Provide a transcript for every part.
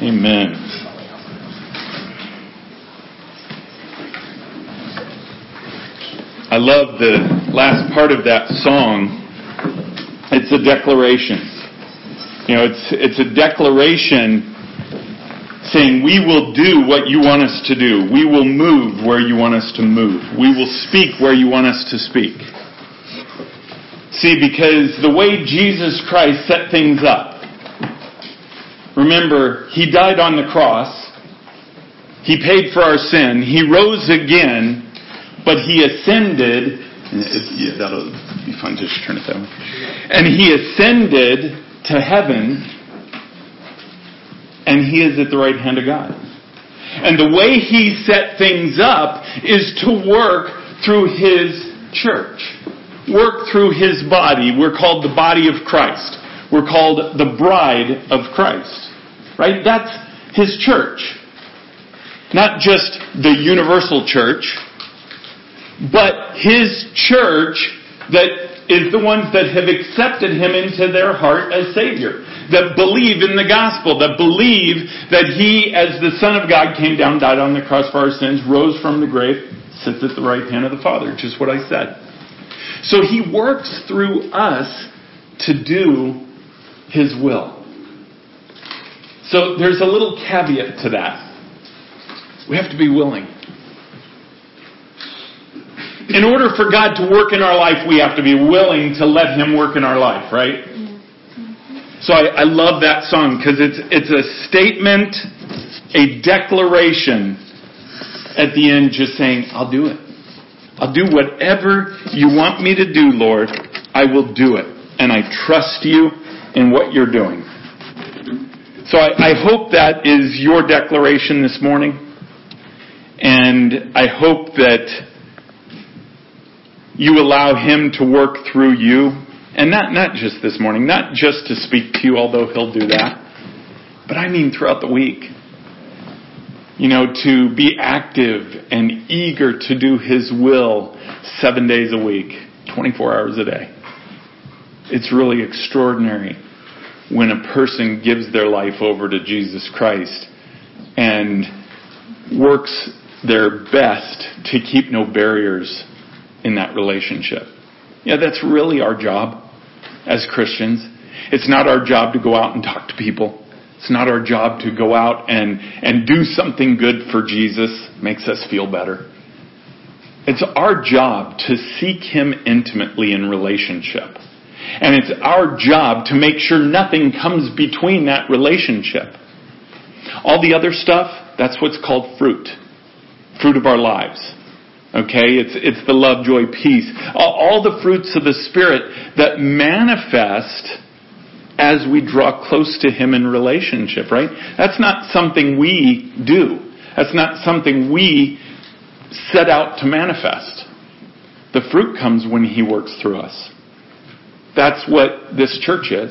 Amen. I love the last part of that song. It's a declaration. You know, it's, it's a declaration saying, We will do what you want us to do. We will move where you want us to move. We will speak where you want us to speak. See, because the way Jesus Christ set things up, Remember, He died on the cross. He paid for our sin. He rose again, but He ascended. Yeah, that'll be fun. Just turn it that way. And He ascended to heaven, and He is at the right hand of God. And the way He set things up is to work through His church, work through His body. We're called the body of Christ. We're called the bride of Christ. Right? That's his church. Not just the universal church, but his church that is the ones that have accepted him into their heart as Savior. That believe in the gospel, that believe that he, as the Son of God, came down, died on the cross for our sins, rose from the grave, sits at the right hand of the Father, just what I said. So he works through us to do his will. So there's a little caveat to that. We have to be willing. In order for God to work in our life, we have to be willing to let Him work in our life, right? So I, I love that song because it's, it's a statement, a declaration at the end just saying, I'll do it. I'll do whatever you want me to do, Lord. I will do it. And I trust you in what you're doing. So I, I hope that is your declaration this morning. And I hope that you allow Him to work through you. And not, not just this morning, not just to speak to you, although He'll do that, but I mean throughout the week. You know, to be active and eager to do His will seven days a week, 24 hours a day. It's really extraordinary when a person gives their life over to Jesus Christ and works their best to keep no barriers in that relationship. Yeah, that's really our job as Christians. It's not our job to go out and talk to people. It's not our job to go out and, and do something good for Jesus, makes us feel better. It's our job to seek Him intimately in relationship. And it's our job to make sure nothing comes between that relationship. All the other stuff, that's what's called fruit. Fruit of our lives. Okay? It's, it's the love, joy, peace. All, all the fruits of the Spirit that manifest as we draw close to Him in relationship, right? That's not something we do. That's not something we set out to manifest. The fruit comes when He works through us. That's what this church is.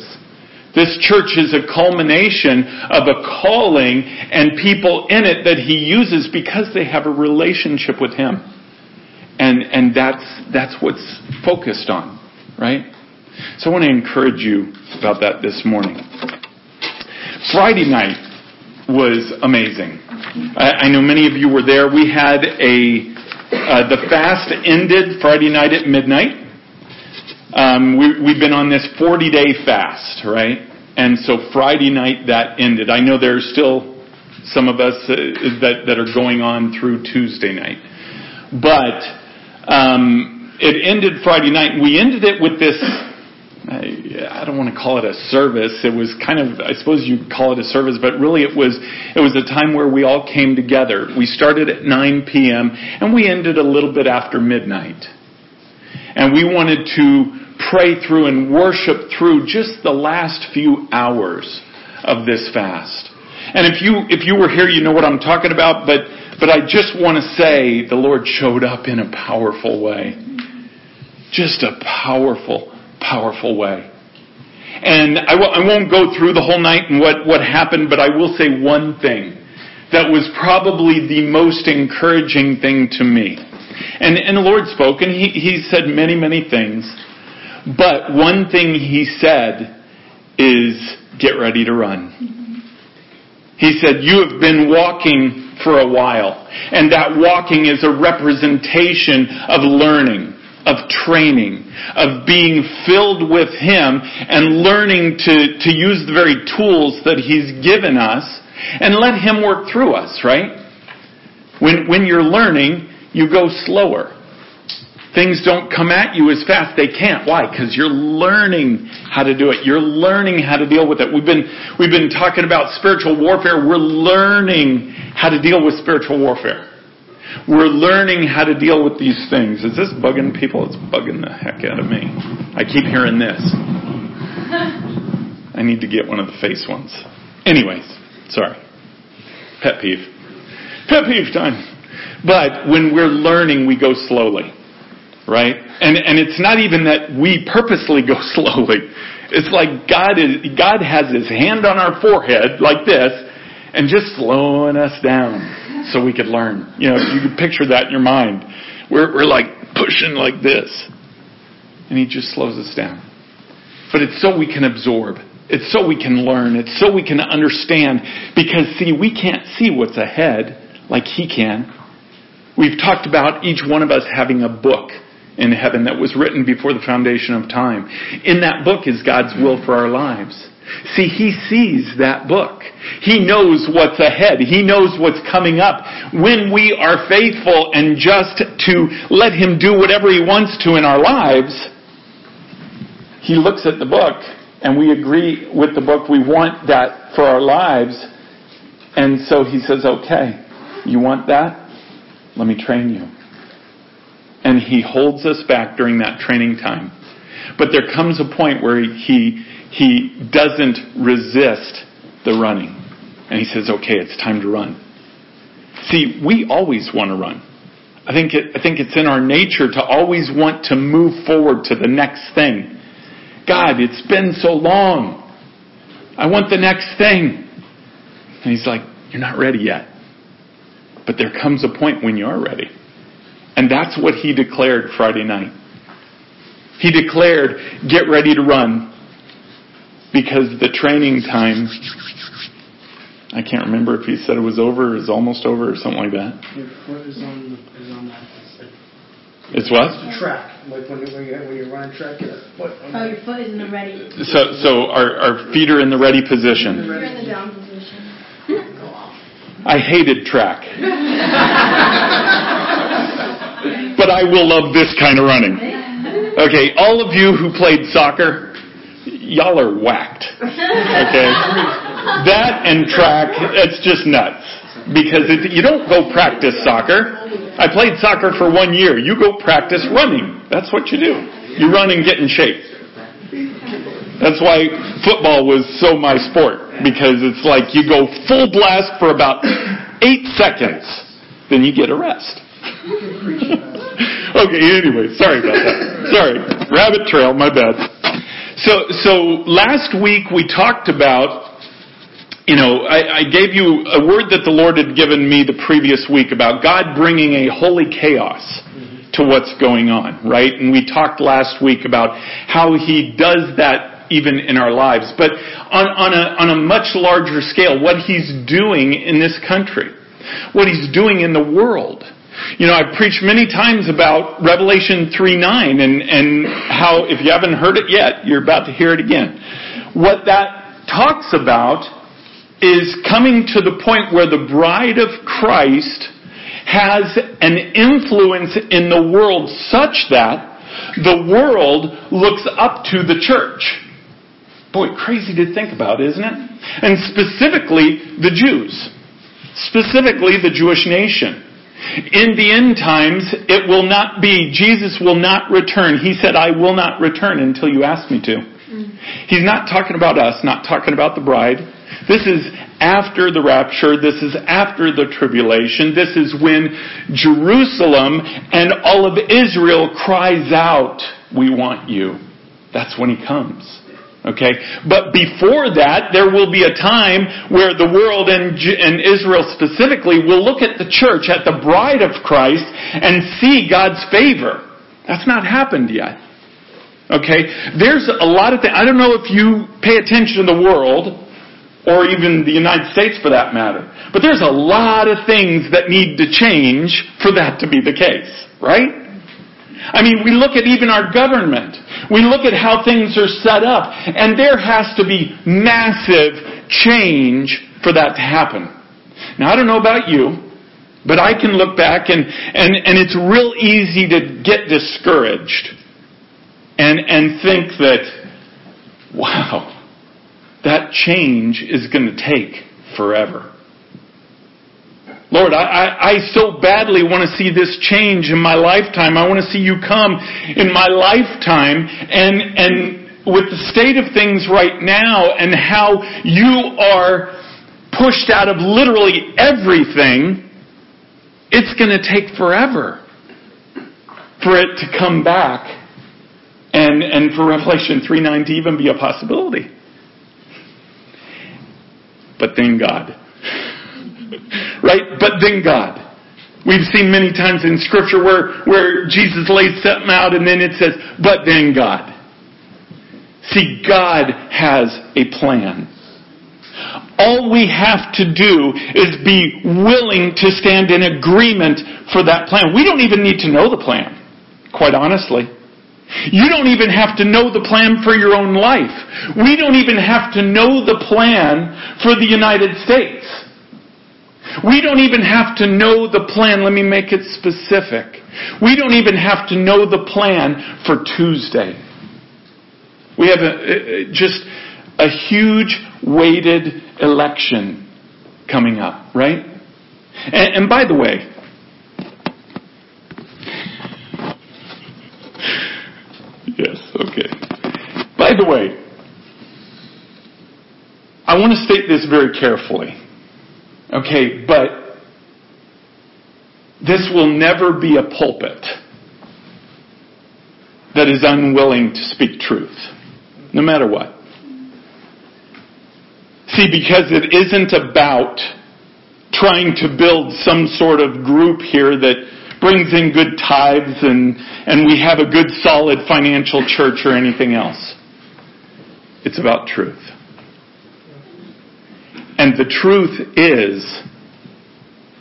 This church is a culmination of a calling and people in it that he uses because they have a relationship with him. And, and that's, that's what's focused on, right? So I want to encourage you about that this morning. Friday night was amazing. I, I know many of you were there. We had a, uh, the fast ended Friday night at midnight. Um, we, we've been on this 40 day fast, right? And so Friday night that ended. I know there's still some of us uh, that, that are going on through Tuesday night. But um, it ended Friday night. We ended it with this. I, I don't want to call it a service. It was kind of, I suppose you'd call it a service, but really it was, it was a time where we all came together. We started at 9 p.m. and we ended a little bit after midnight. And we wanted to pray through and worship through just the last few hours of this fast. And if you, if you were here, you know what I'm talking about, but, but I just want to say the Lord showed up in a powerful way. Just a powerful, powerful way. And I w- I won't go through the whole night and what, what happened, but I will say one thing that was probably the most encouraging thing to me. And, and the Lord spoke, and he, he said many, many things. But one thing He said is, get ready to run. He said, you have been walking for a while. And that walking is a representation of learning, of training, of being filled with Him and learning to, to use the very tools that He's given us and let Him work through us, right? When, when you're learning, you go slower. Things don't come at you as fast. They can't. Why? Because you're learning how to do it. You're learning how to deal with it. We've been, we've been talking about spiritual warfare. We're learning how to deal with spiritual warfare. We're learning how to deal with these things. Is this bugging people? It's bugging the heck out of me. I keep hearing this. I need to get one of the face ones. Anyways, sorry. Pet peeve. Pet peeve time. But when we're learning, we go slowly right? And and it's not even that we purposely go slowly. It's like God is God has his hand on our forehead like this and just slowing us down so we could learn. You know, you can picture that in your mind. We're we're like pushing like this. And he just slows us down. But it's so we can absorb. It's so we can learn. It's so we can understand. Because see, we can't see what's ahead like he can. We've talked about each one of us having a book in heaven that was written before the foundation of time. In that book is God's will for our lives. See, He sees that book. He knows what's ahead. He knows what's coming up. When we are faithful and just to let Him do whatever He wants to in our lives, He looks at the book and we agree with the book. We want that for our lives. And so He says, okay, you want that? Let me train you he holds us back during that training time. But there comes a point where he, he doesn't resist the running. And he says, okay, it's time to run. See, we always want to run. I think, it, I think it's in our nature to always want to move forward to the next thing. God, it's been so long. I want the next thing. And he's like, you're not ready yet. But there comes a point when you are ready. And that's what he declared Friday night. He declared, get ready to run. Because the training time, I can't remember if he said it was over, or is almost over, or something like that. Your foot is on, is on that. It's what? Track. Like when, when, you, when you run track, your foot. Oh, your foot is in the ready. So, so our, our feet are in the ready position. You're in the down position. I hated track. but I will love this kind of running. Okay, all of you who played soccer, y'all are whacked. Okay? That and track, it's just nuts. Because it, you don't go practice soccer. I played soccer for one year. You go practice running. That's what you do. You run and get in shape. That's why football was so my sport. Because it's like you go full blast for about eight seconds, then you get a rest. okay, anyway, sorry about that. Sorry. Rabbit trail, my bad. So, so last week we talked about, you know, I, I gave you a word that the Lord had given me the previous week about God bringing a holy chaos to what's going on, right? And we talked last week about how He does that even in our lives. But on, on, a, on a much larger scale, what He's doing in this country, what He's doing in the world. You know, I've preached many times about Revelation 3 9 and, and how, if you haven't heard it yet, you're about to hear it again. What that talks about is coming to the point where the bride of Christ has an influence in the world such that the world looks up to the church. Boy, crazy to think about, isn't it? And specifically the Jews. Specifically the Jewish nation. In the end times, it will not be, Jesus will not return. He said, I will not return until you ask me to. Mm. He's not talking about us, not talking about the bride. This is after the rapture. This is after the tribulation. This is when Jerusalem and all of Israel cries out, we want you. That's when he comes. Okay? But before that, there will be a time where the world and, and Israel specifically will look at the church, at the bride of Christ, and see God's favor. That's not happened yet. Okay? There's a lot of things. I don't know if you pay attention to the world, or even the United States for that matter. But there's a lot of things that need to change for that to be the case, right? I mean, we look at even our government. We look at how things are set up, and there has to be massive change for that to happen. Now, I don't know about you, but I can look back and, and, and it's real easy to get discouraged and, and think that, wow, that change is going to take forever. Lord, I, I, I, so badly want to see this change in my lifetime. I want to see you come in my lifetime and, and with the state of things right now and how you are pushed out of literally everything, it's going to take forever for it to come back and, and for Revelation 3 9 to even be a possibility. But then God. Right? But then God. We've seen many times in scripture where, where Jesus lays something out and then it says, but then God. See, God has a plan. All we have to do is be willing to stand in agreement for that plan. We don't even need to know the plan, quite honestly. You don't even have to know the plan for your own life. We don't even have to know the plan for the United States. We don't even have to know the plan. Let me make it specific. We don't even have to know the plan for Tuesday. We have a, just a huge weighted election coming up, right? And, and by the way, Yes, okay. By the way, I want to state this very carefully. Okay, but this will never be a pulpit that is unwilling to speak truth, no matter what. See, because it isn't about trying to build some sort of group here that brings in good tithes and, and we have a good solid financial church or anything else. It's about truth. And the truth is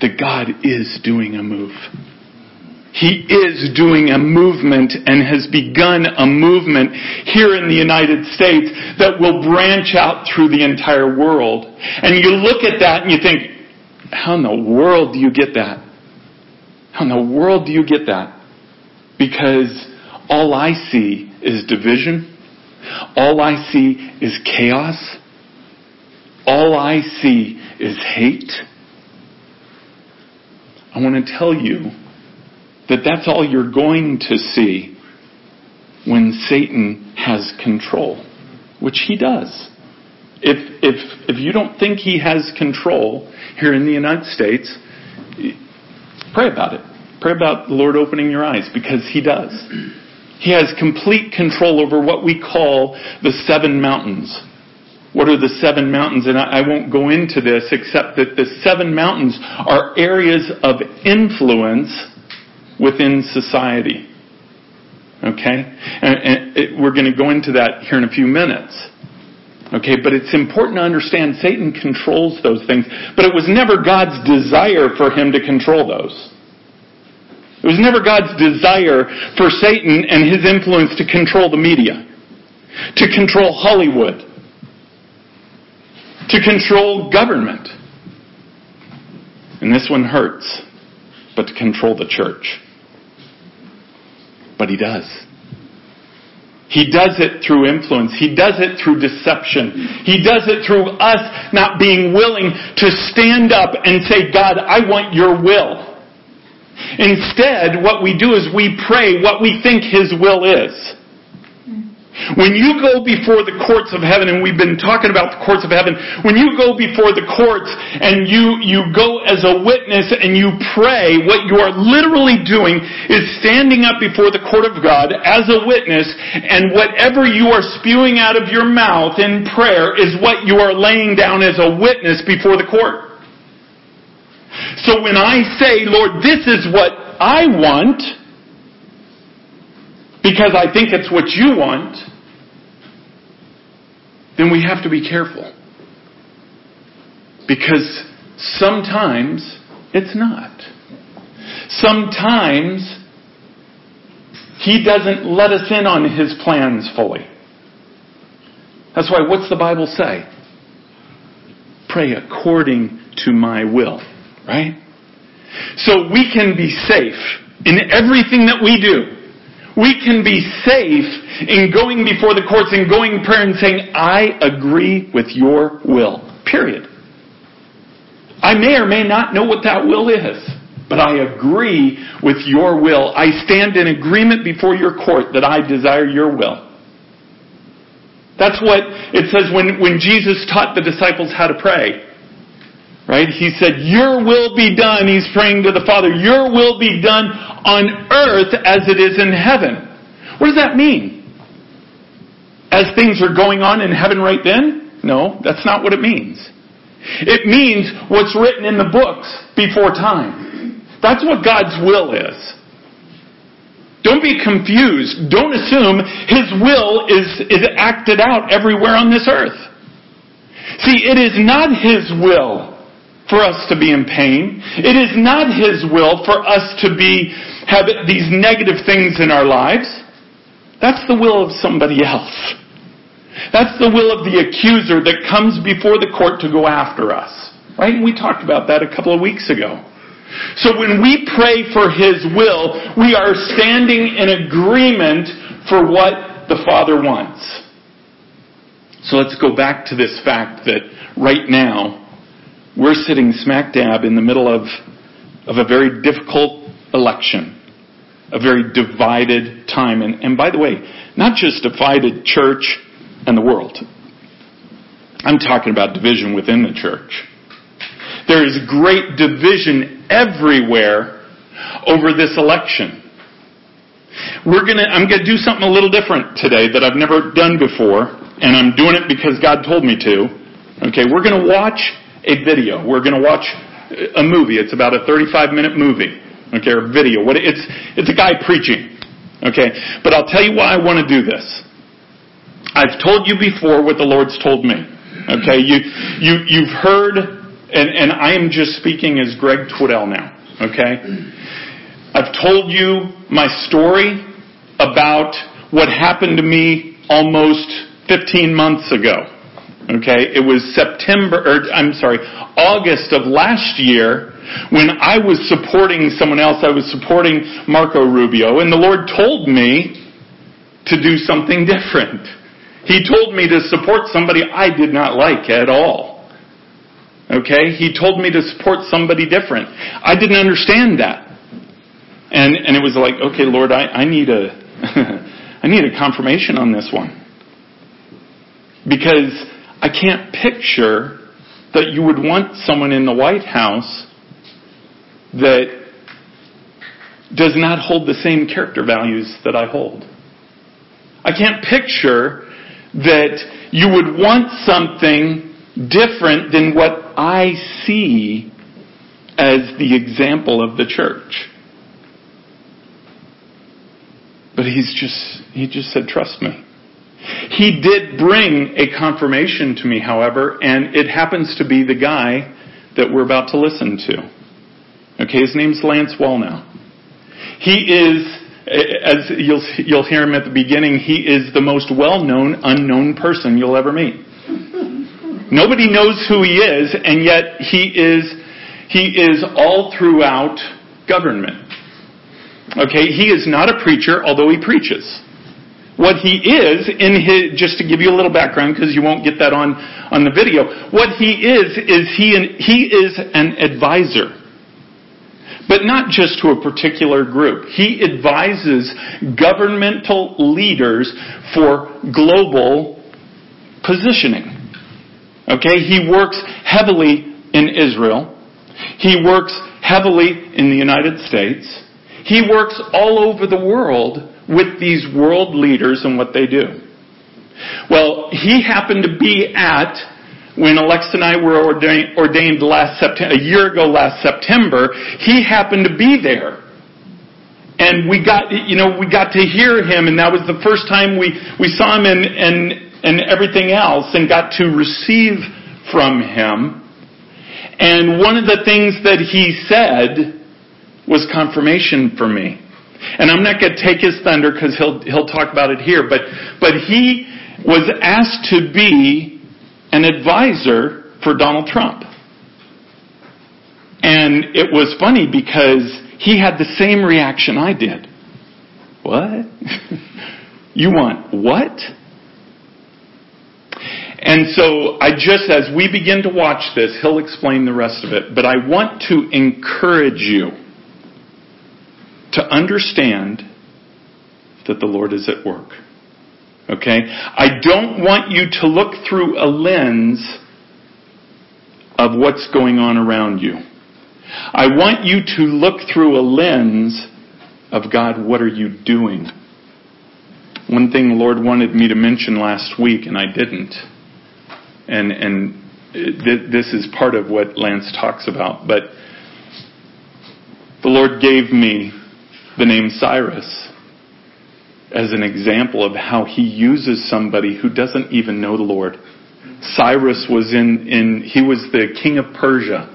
that God is doing a move. He is doing a movement and has begun a movement here in the United States that will branch out through the entire world. And you look at that and you think, how in the world do you get that? How in the world do you get that? Because all I see is division. All I see is chaos. All I see is hate. I want to tell you that that's all you're going to see when Satan has control, which he does. If, if, if you don't think he has control here in the United States, Pray about it. Pray about the Lord opening your eyes because He does. He has complete control over what we call the seven mountains. What are the seven mountains? And I, won't go into this except that the seven mountains are areas of influence within society. Okay? And, and it, we're going to go into that here in a few minutes. Okay, but it's important to understand Satan controls those things, but it was never God's desire for him to control those. It was never God's desire for Satan and his influence to control the media, to control Hollywood, to control government. And this one hurts, but to control the church. But he does. He does it through influence. He does it through deception. He does it through us not being willing to stand up and say, God, I want your will. Instead, what we do is we pray what we think His will is. When you go before the courts of heaven, and we've been talking about the courts of heaven, when you go before the courts and you, you go as a witness and you pray, what you are literally doing is standing up before the court of God as a witness, and whatever you are spewing out of your mouth in prayer is what you are laying down as a witness before the court. So when I say, Lord, this is what I want, because I think it's what you want, then we have to be careful. Because sometimes it's not. Sometimes He doesn't let us in on His plans fully. That's why, what's the Bible say? Pray according to my will, right? So we can be safe in everything that we do. We can be safe in going before the courts and going in prayer and saying, I agree with your will. Period. I may or may not know what that will is, but I agree with your will. I stand in agreement before your court that I desire your will. That's what it says when, when Jesus taught the disciples how to pray. Right? He said, Your will be done. He's praying to the Father. Your will be done on earth as it is in heaven. What does that mean? As things are going on in heaven right then? No, that's not what it means. It means what's written in the books before time. That's what God's will is. Don't be confused. Don't assume His will is, is acted out everywhere on this earth. See, it is not His will for us to be in pain. It is not His will for us to be, have these negative things in our lives. That's the will of somebody else. That's the will of the accuser that comes before the court to go after us. Right? And we talked about that a couple of weeks ago. So when we pray for His will, we are standing in agreement for what the Father wants. So let's go back to this fact that right now, we're sitting smack dab in the middle of, of a very difficult election, a very divided time. And, and by the way, not just divided church and the world. I'm talking about division within the church. There is great division everywhere over this election. We're gonna, I'm gonna do something a little different today that I've never done before, and I'm doing it because God told me to. Okay, we're gonna watch a video. We're going to watch a movie. It's about a 35 minute movie. Okay, or video. What it's it's a guy preaching. Okay, but I'll tell you why I want to do this. I've told you before what the Lord's told me. Okay, you you you've heard, and and I am just speaking as Greg Twiddell now. Okay, I've told you my story about what happened to me almost 15 months ago. Okay, it was September, or I'm sorry, August of last year when I was supporting someone else. I was supporting Marco Rubio, and the Lord told me to do something different. He told me to support somebody I did not like at all. Okay, He told me to support somebody different. I didn't understand that, and and it was like, okay, Lord, I, I need a I need a confirmation on this one because I can't picture that you would want someone in the White House that does not hold the same character values that I hold. I can't picture that you would want something different than what I see as the example of the church. But he's just, he just said, trust me. He did bring a confirmation to me, however, and it happens to be the guy that we're about to listen to. Okay, his name's Lance Wallnau. He is, as you'll, you'll hear him at the beginning, he is the most well-known unknown person you'll ever meet. Nobody knows who he is, and yet he is, he is all throughout government. Okay, he is not a preacher, although he preaches. What he is in his, just to give you a little background because you won't get that on, on the video. What he is, is he, an, he is an advisor. But not just to a particular group. He advises governmental leaders for global positioning. Okay, he works heavily in Israel. He works heavily in the United States. He works all over the world with these world leaders and what they do. Well, he happened to be at when Alexa and I were ordained, ordained last September, a year ago last September, he happened to be there. And we got, you know, we got to hear him and that was the first time we, we saw him and, and, and everything else and got to receive from him. And one of the things that he said was confirmation for me. And I'm not going to take his thunder because he'll, he'll talk about it here, but, but he was asked to be an advisor for Donald Trump. And it was funny because he had the same reaction I did. What? you want what? And so I just, as we begin to watch this, he'll explain the rest of it. But I want to encourage you to understand that the Lord is at work. Okay? I don't want you to look through a lens of what's going on around you. I want you to look through a lens of God, what are you doing? One thing the Lord wanted me to mention last week, and I didn't. And, and uh, this is part of what Lance talks about, but the Lord gave me the name Cyrus as an example of how he uses somebody who doesn't even know the Lord. Cyrus was in, in he was the king of Persia,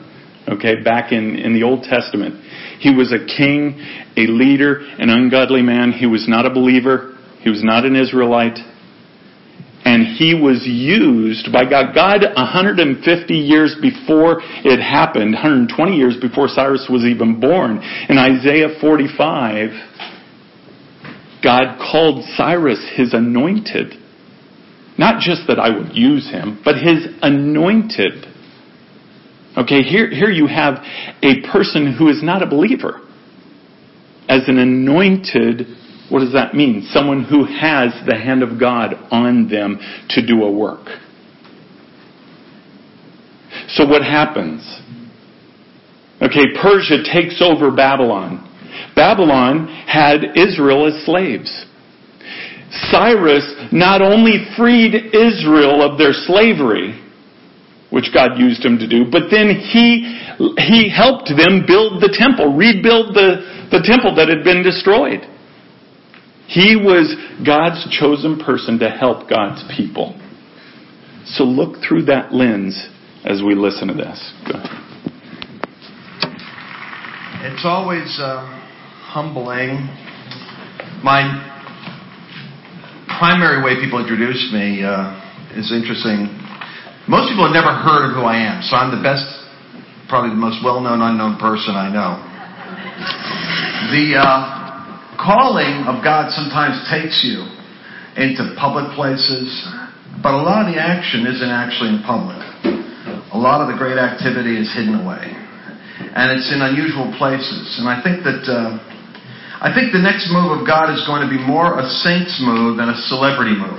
okay, back in, in the Old Testament. He was a king, a leader, an ungodly man. He was not a believer. He was not an Israelite. And he was used by God. God, 150 years before it happened, 120 years before Cyrus was even born, in Isaiah 45, God called Cyrus his anointed. Not just that I would use him, but his anointed. Okay, here, here you have a person who is not a believer as an anointed what does that mean? Someone who has the hand of God on them to do a work. So what happens? Okay, Persia takes over Babylon. Babylon had Israel as slaves. Cyrus not only freed Israel of their slavery, which God used him to do, but then he, he helped them build the temple, rebuild the, the temple that had been destroyed. He was God's chosen person to help God's people. So look through that lens as we listen to this. It's always uh, humbling. My primary way people introduce me uh, is interesting. Most people have never heard of who I am, so I'm the best, probably the most well-known unknown person I know. The uh, calling of God sometimes takes you into public places, but a lot of the action isn't actually in public. A lot of the great activity is hidden away, and it's in unusual places. And I think that uh, I think the next move of God is going to be more a saint's move than a celebrity move.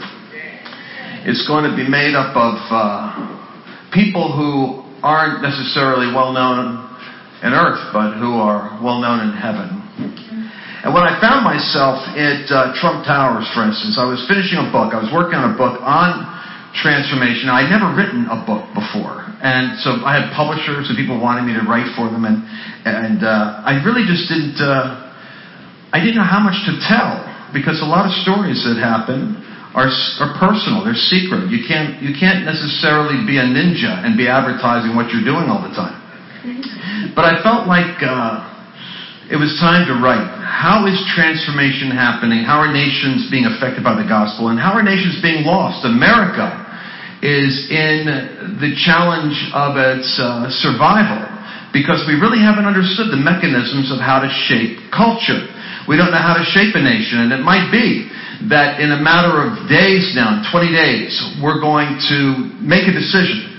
It's going to be made up of uh, people who aren't necessarily well known in earth, but who are well known in heaven. And when I found myself at uh, Trump Towers, for instance, I was finishing a book. I was working on a book on transformation. I'd never written a book before, and so I had publishers and people wanting me to write for them, and and uh, I really just didn't. Uh, I didn't know how much to tell because a lot of stories that happen are are personal. They're secret. You can't you can't necessarily be a ninja and be advertising what you're doing all the time. But I felt like. Uh, it was time to write. How is transformation happening? How are nations being affected by the gospel? And how are nations being lost? America is in the challenge of its uh, survival because we really haven't understood the mechanisms of how to shape culture. We don't know how to shape a nation, and it might be that in a matter of days now, 20 days, we're going to make a decision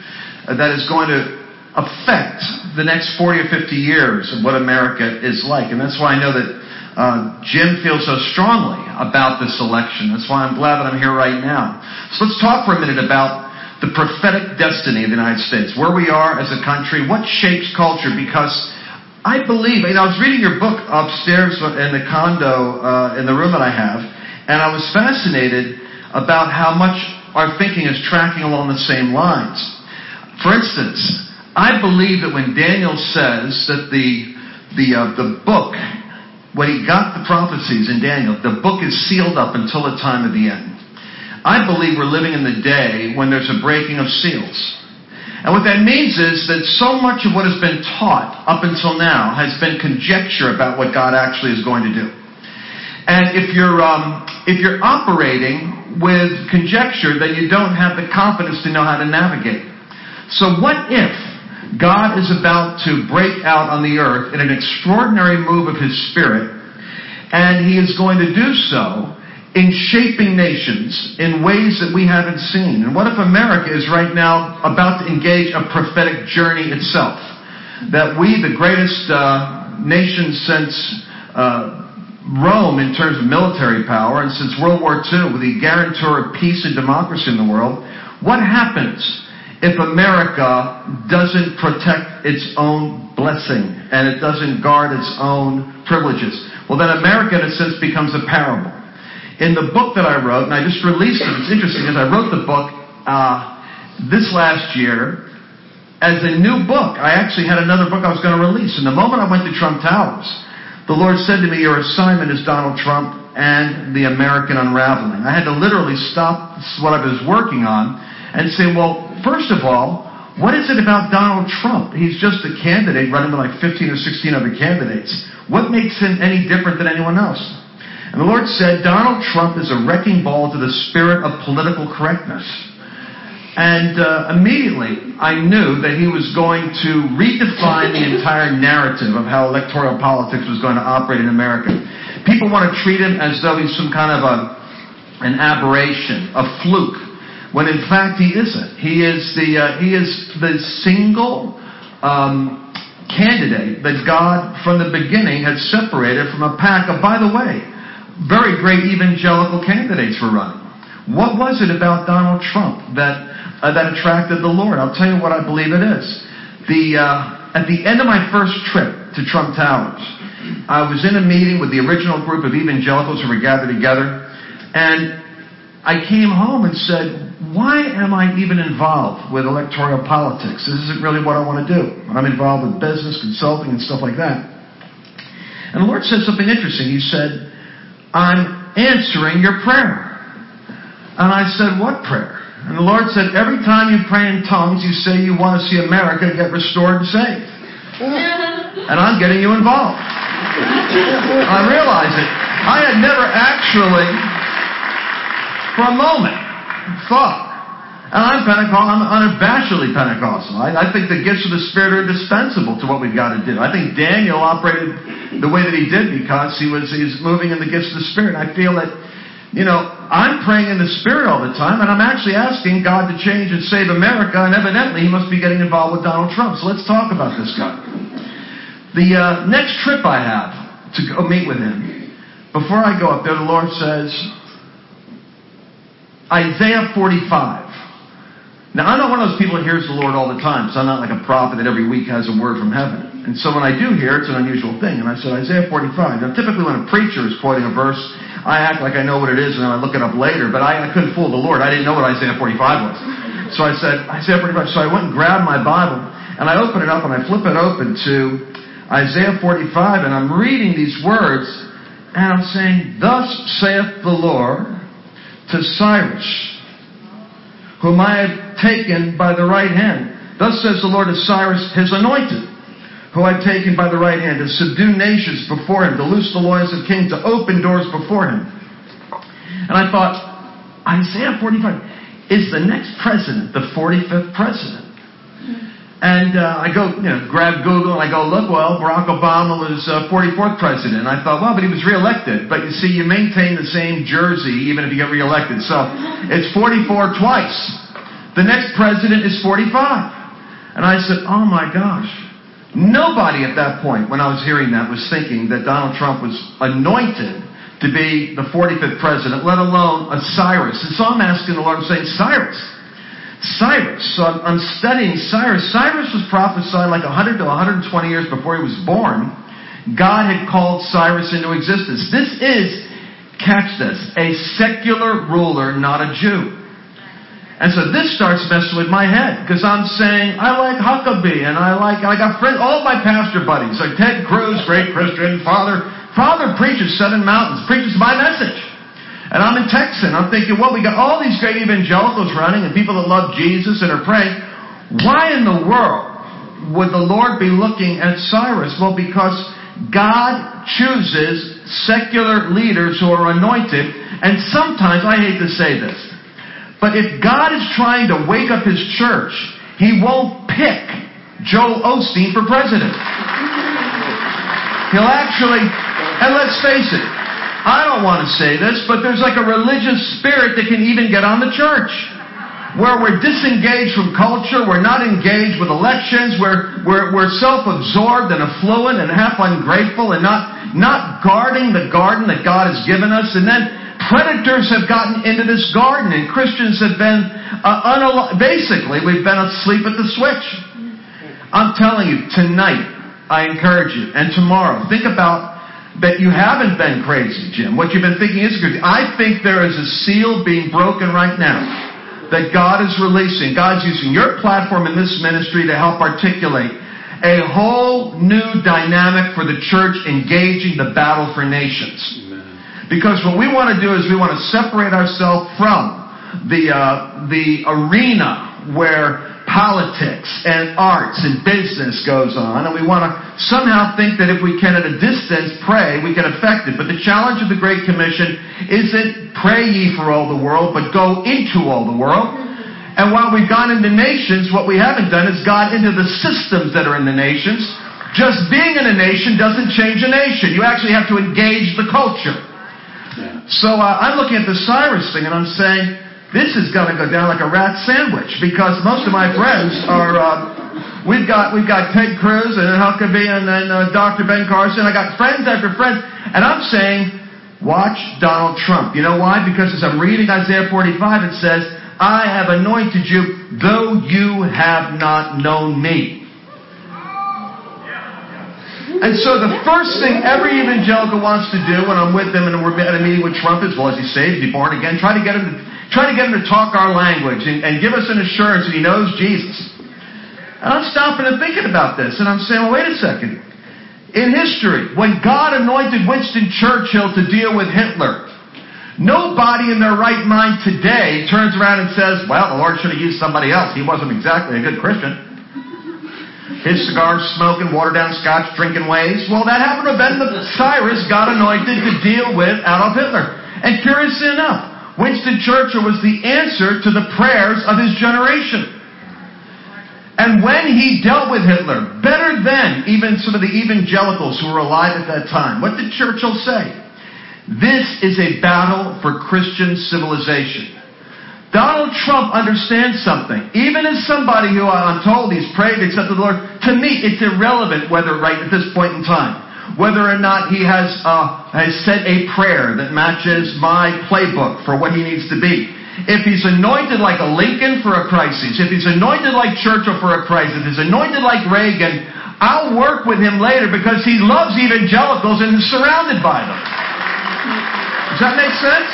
that is going to affect the next 40 or 50 years of what America is like. And that's why I know that uh, Jim feels so strongly about this election. That's why I'm glad that I'm here right now. So let's talk for a minute about the prophetic destiny of the United States, where we are as a country, what shapes culture, because I believe, know, I was reading your book upstairs in the condo, uh, in the room that I have, and I was fascinated about how much our thinking is tracking along the same lines. For instance, I believe that when Daniel says that the the uh, the book, when he got the prophecies in Daniel, the book is sealed up until the time of the end. I believe we're living in the day when there's a breaking of seals. And what that means is that so much of what has been taught up until now has been conjecture about what God actually is going to do. And if you're, um, if you're operating with conjecture, then you don't have the confidence to know how to navigate. So what if God is about to break out on the earth in an extraordinary move of His Spirit, and He is going to do so in shaping nations in ways that we haven't seen? And what if America is right now about to engage a prophetic journey itself? That we, the greatest uh, nation since uh, Rome in terms of military power, and since World War II, with the guarantor of peace and democracy in the world, what happens if America doesn't protect its own blessing and it doesn't guard its own privileges? Well, then America, in a sense, becomes a parable in the book that I wrote, and I just released it. It's interesting as I wrote the book uh, this last year as a new book. I actually had another book I was going to release, and the moment I went to Trump Towers, the Lord said to me, "Your assignment is Donald Trump and the American unraveling." I had to literally stop what I was working on and say, "Well, first of all." What is it about Donald Trump? He's just a candidate running with like 15 or 16 other candidates. What makes him any different than anyone else? And the Lord said, Donald Trump is a wrecking ball to the spirit of political correctness. And uh, immediately I knew that he was going to redefine the entire narrative of how electoral politics was going to operate in America. People want to treat him as though he's some kind of a, an aberration, a fluke, when in fact he isn't. He is the, uh, he is the single um, candidate that God from the beginning had separated from a pack of, by the way, very great evangelical candidates were running. What was it about Donald Trump that uh, that attracted the Lord? I'll tell you what I believe it is. The uh, at the end of my first trip to Trump Towers, I was in a meeting with the original group of evangelicals who were gathered together, and I came home and said, "Why am I even involved with electoral politics? This isn't really what I want to do. I'm involved with business, consulting, and stuff like that." And the Lord said something interesting. He said I'm answering your prayer. And I said, What prayer? And the Lord said, Every time you pray in tongues, you say you want to see America get restored and saved. and I'm getting you involved. I realized it. I had never actually, for a moment, thought. And I'm Pentecostal. I'm unabashedly Pentecostal. I, I think the gifts of the Spirit are indispensable to what we've got to do. I think Daniel operated the way that he did because he was he's moving in the gifts of the Spirit. I feel that, you know, I'm praying in the Spirit all the time, and I'm actually asking God to change and save America, and evidently he must be getting involved with Donald Trump. So let's talk about this guy. The uh, next trip I have to go meet with him, before I go up there, the Lord says, Isaiah 45. Now, I'm not one of those people that hears the Lord all the time, so I'm not like a prophet that every week has a word from heaven. And so when I do hear, it's an unusual thing. And I said, Isaiah 45. Now, typically when a preacher is quoting a verse, I act like I know what it is and then I look it up later, but I, I couldn't fool the Lord. I didn't know what Isaiah 45 was. So I said, Isaiah 45. So I went and grabbed my Bible, and I open it up, and I flip it open to Isaiah 45, and I'm reading these words, and I'm saying, Thus saith the Lord to Cyrus, whom I have taken by the right hand. Thus says the Lord to Cyrus, his anointed, who I have taken by the right hand, to subdue nations before him, to loose the loins of kings, to open doors before him. And I thought, Isaiah 45 is the next president, the 45th president. And uh, I go, you know, grab Google and I go, look, well, Barack Obama was uh, 44th president. And I thought, well, but he was reelected. But you see, you maintain the same jersey even if you get reelected. So it's 44 twice. The next president is 45. And I said, oh my gosh. Nobody at that point, when I was hearing that, was thinking that Donald Trump was anointed to be the 45th president, let alone a Cyrus. And so I'm asking the Lord, I'm saying, Cyrus, Cyrus. So I'm, I'm studying Cyrus. Cyrus was prophesied like 100 to 120 years before he was born. God had called Cyrus into existence. This is, catch this, a secular ruler, not a Jew. And so this starts messing with my head because I'm saying I like Huckabee and I like I got friends, all my pastor buddies like Ted Cruz, great Christian father. Father preaches Seven Mountains, preaches my message. And I'm in Texas. I'm thinking, well, we got all these great evangelicals running and people that love Jesus and are praying. Why in the world would the Lord be looking at Cyrus? Well, because God chooses secular leaders who are anointed, and sometimes, I hate to say this, but if God is trying to wake up his church, he won't pick Joel Osteen for president. He'll actually, and let's face it, I don't want to say this, but there's like a religious spirit that can even get on the church. Where we're disengaged from culture, we're not engaged with elections, we're, we're, we're self-absorbed and affluent and half ungrateful and not, not guarding the garden that God has given us. And then predators have gotten into this garden and Christians have been, uh, unal- basically, we've been asleep at the switch. I'm telling you, tonight, I encourage you, and tomorrow, think about that you haven't been crazy, Jim. What you've been thinking is crazy. I think there is a seal being broken right now that God is releasing. God's using your platform in this ministry to help articulate a whole new dynamic for the church engaging the battle for nations. Because what we want to do is we want to separate ourselves from the uh, the arena where politics and arts and business goes on, and we want to somehow think that if we can at a distance pray, we can affect it. But the challenge of the Great Commission isn't pray ye for all the world, but go into all the world. And while we've gone into nations, what we haven't done is got into the systems that are in the nations. Just being in a nation doesn't change a nation. You actually have to engage the culture. So uh, I'm looking at the Cyrus thing and I'm saying, this is going to go down like a rat sandwich because most of my friends are. Uh, we've got we've got Ted Cruz and Huckabee and uh, Dr. Ben Carson. I got friends after friends, and I'm saying, watch Donald Trump. You know why? Because as I'm reading Isaiah 45, it says, "I have anointed you, though you have not known me." And so the first thing every evangelical wants to do when I'm with them and we're at a meeting with Trump is, well, is he saved? Is he born again? Try to get him to, try to, get him to talk our language and, and give us an assurance that he knows Jesus. And I'm stopping and thinking about this, and I'm saying, well, wait a second. In history, when God anointed Winston Churchill to deal with Hitler, nobody in their right mind today turns around and says, well, the Lord should have used somebody else. He wasn't exactly a good Christian his cigar smoking, watered down scotch drinking ways. Well, that happened to Ben the Cyrus got anointed to deal with Adolf Hitler. And curiously enough, Winston Churchill was the answer to the prayers of his generation. And when he dealt with Hitler, better than even some of the evangelicals who were alive at that time, what did Churchill say? This is a battle for Christian civilization. Donald Trump understands something. Even as somebody who I'm told he's prayed accepted the Lord, to me it's irrelevant whether right at this point in time, whether or not he has uh, has said a prayer that matches my playbook for what he needs to be. If he's anointed like a Lincoln for a crisis, if he's anointed like Churchill for a crisis, if he's anointed like Reagan, I'll work with him later because he loves evangelicals and is surrounded by them. Does that make sense?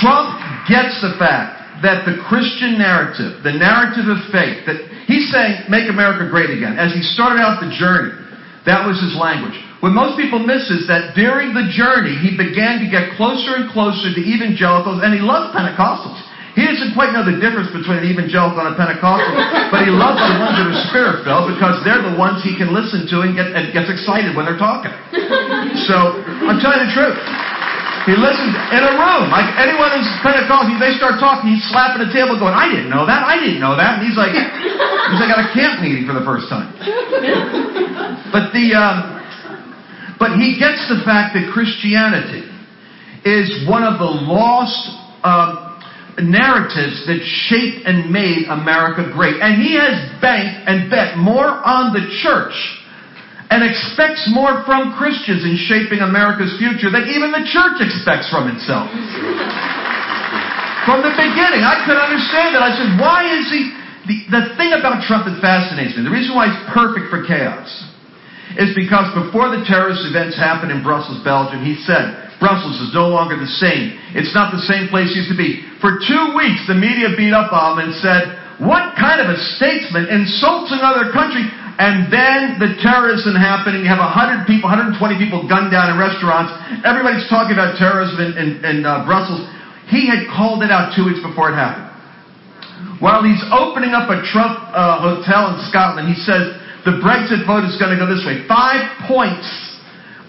Trump gets the fact that the Christian narrative, the narrative of faith, that he's saying, make America great again. As he started out the journey, that was his language. What most people miss is that during the journey, he began to get closer and closer to evangelicals, and he loved Pentecostals. He doesn't quite know the difference between an evangelical and a Pentecostal, but he loves the ones that are spirit filled because they're the ones he can listen to and, get, and gets excited when they're talking. So, I'm telling the truth. He listens in a room. Like anyone who's Pentecostal, they start talking, he's slapping the table going, I didn't know that, I didn't know that. And he's like, he's like at a camp meeting for the first time. But the, um, but he gets the fact that Christianity is one of the lost um, narratives that shaped and made America great. And he has banked and bet more on the church and expects more from Christians in shaping America's future than even the church expects from itself. From the beginning, I could understand that. I said, why is he. The, the thing about Trump that fascinates me, the reason why he's perfect for chaos, is because before the terrorist events happened in Brussels, Belgium, he said, Brussels is no longer the same. It's not the same place it used to be. For two weeks, the media beat up on him and said, what kind of a statesman insults another country? And then the terrorism happened, and you have 100 people, 120 people gunned down in restaurants. Everybody's talking about terrorism in, in, in uh, Brussels. He had called it out two weeks before it happened. while he's opening up a Trump uh, hotel in Scotland, he says the Brexit vote is going to go this way. Five points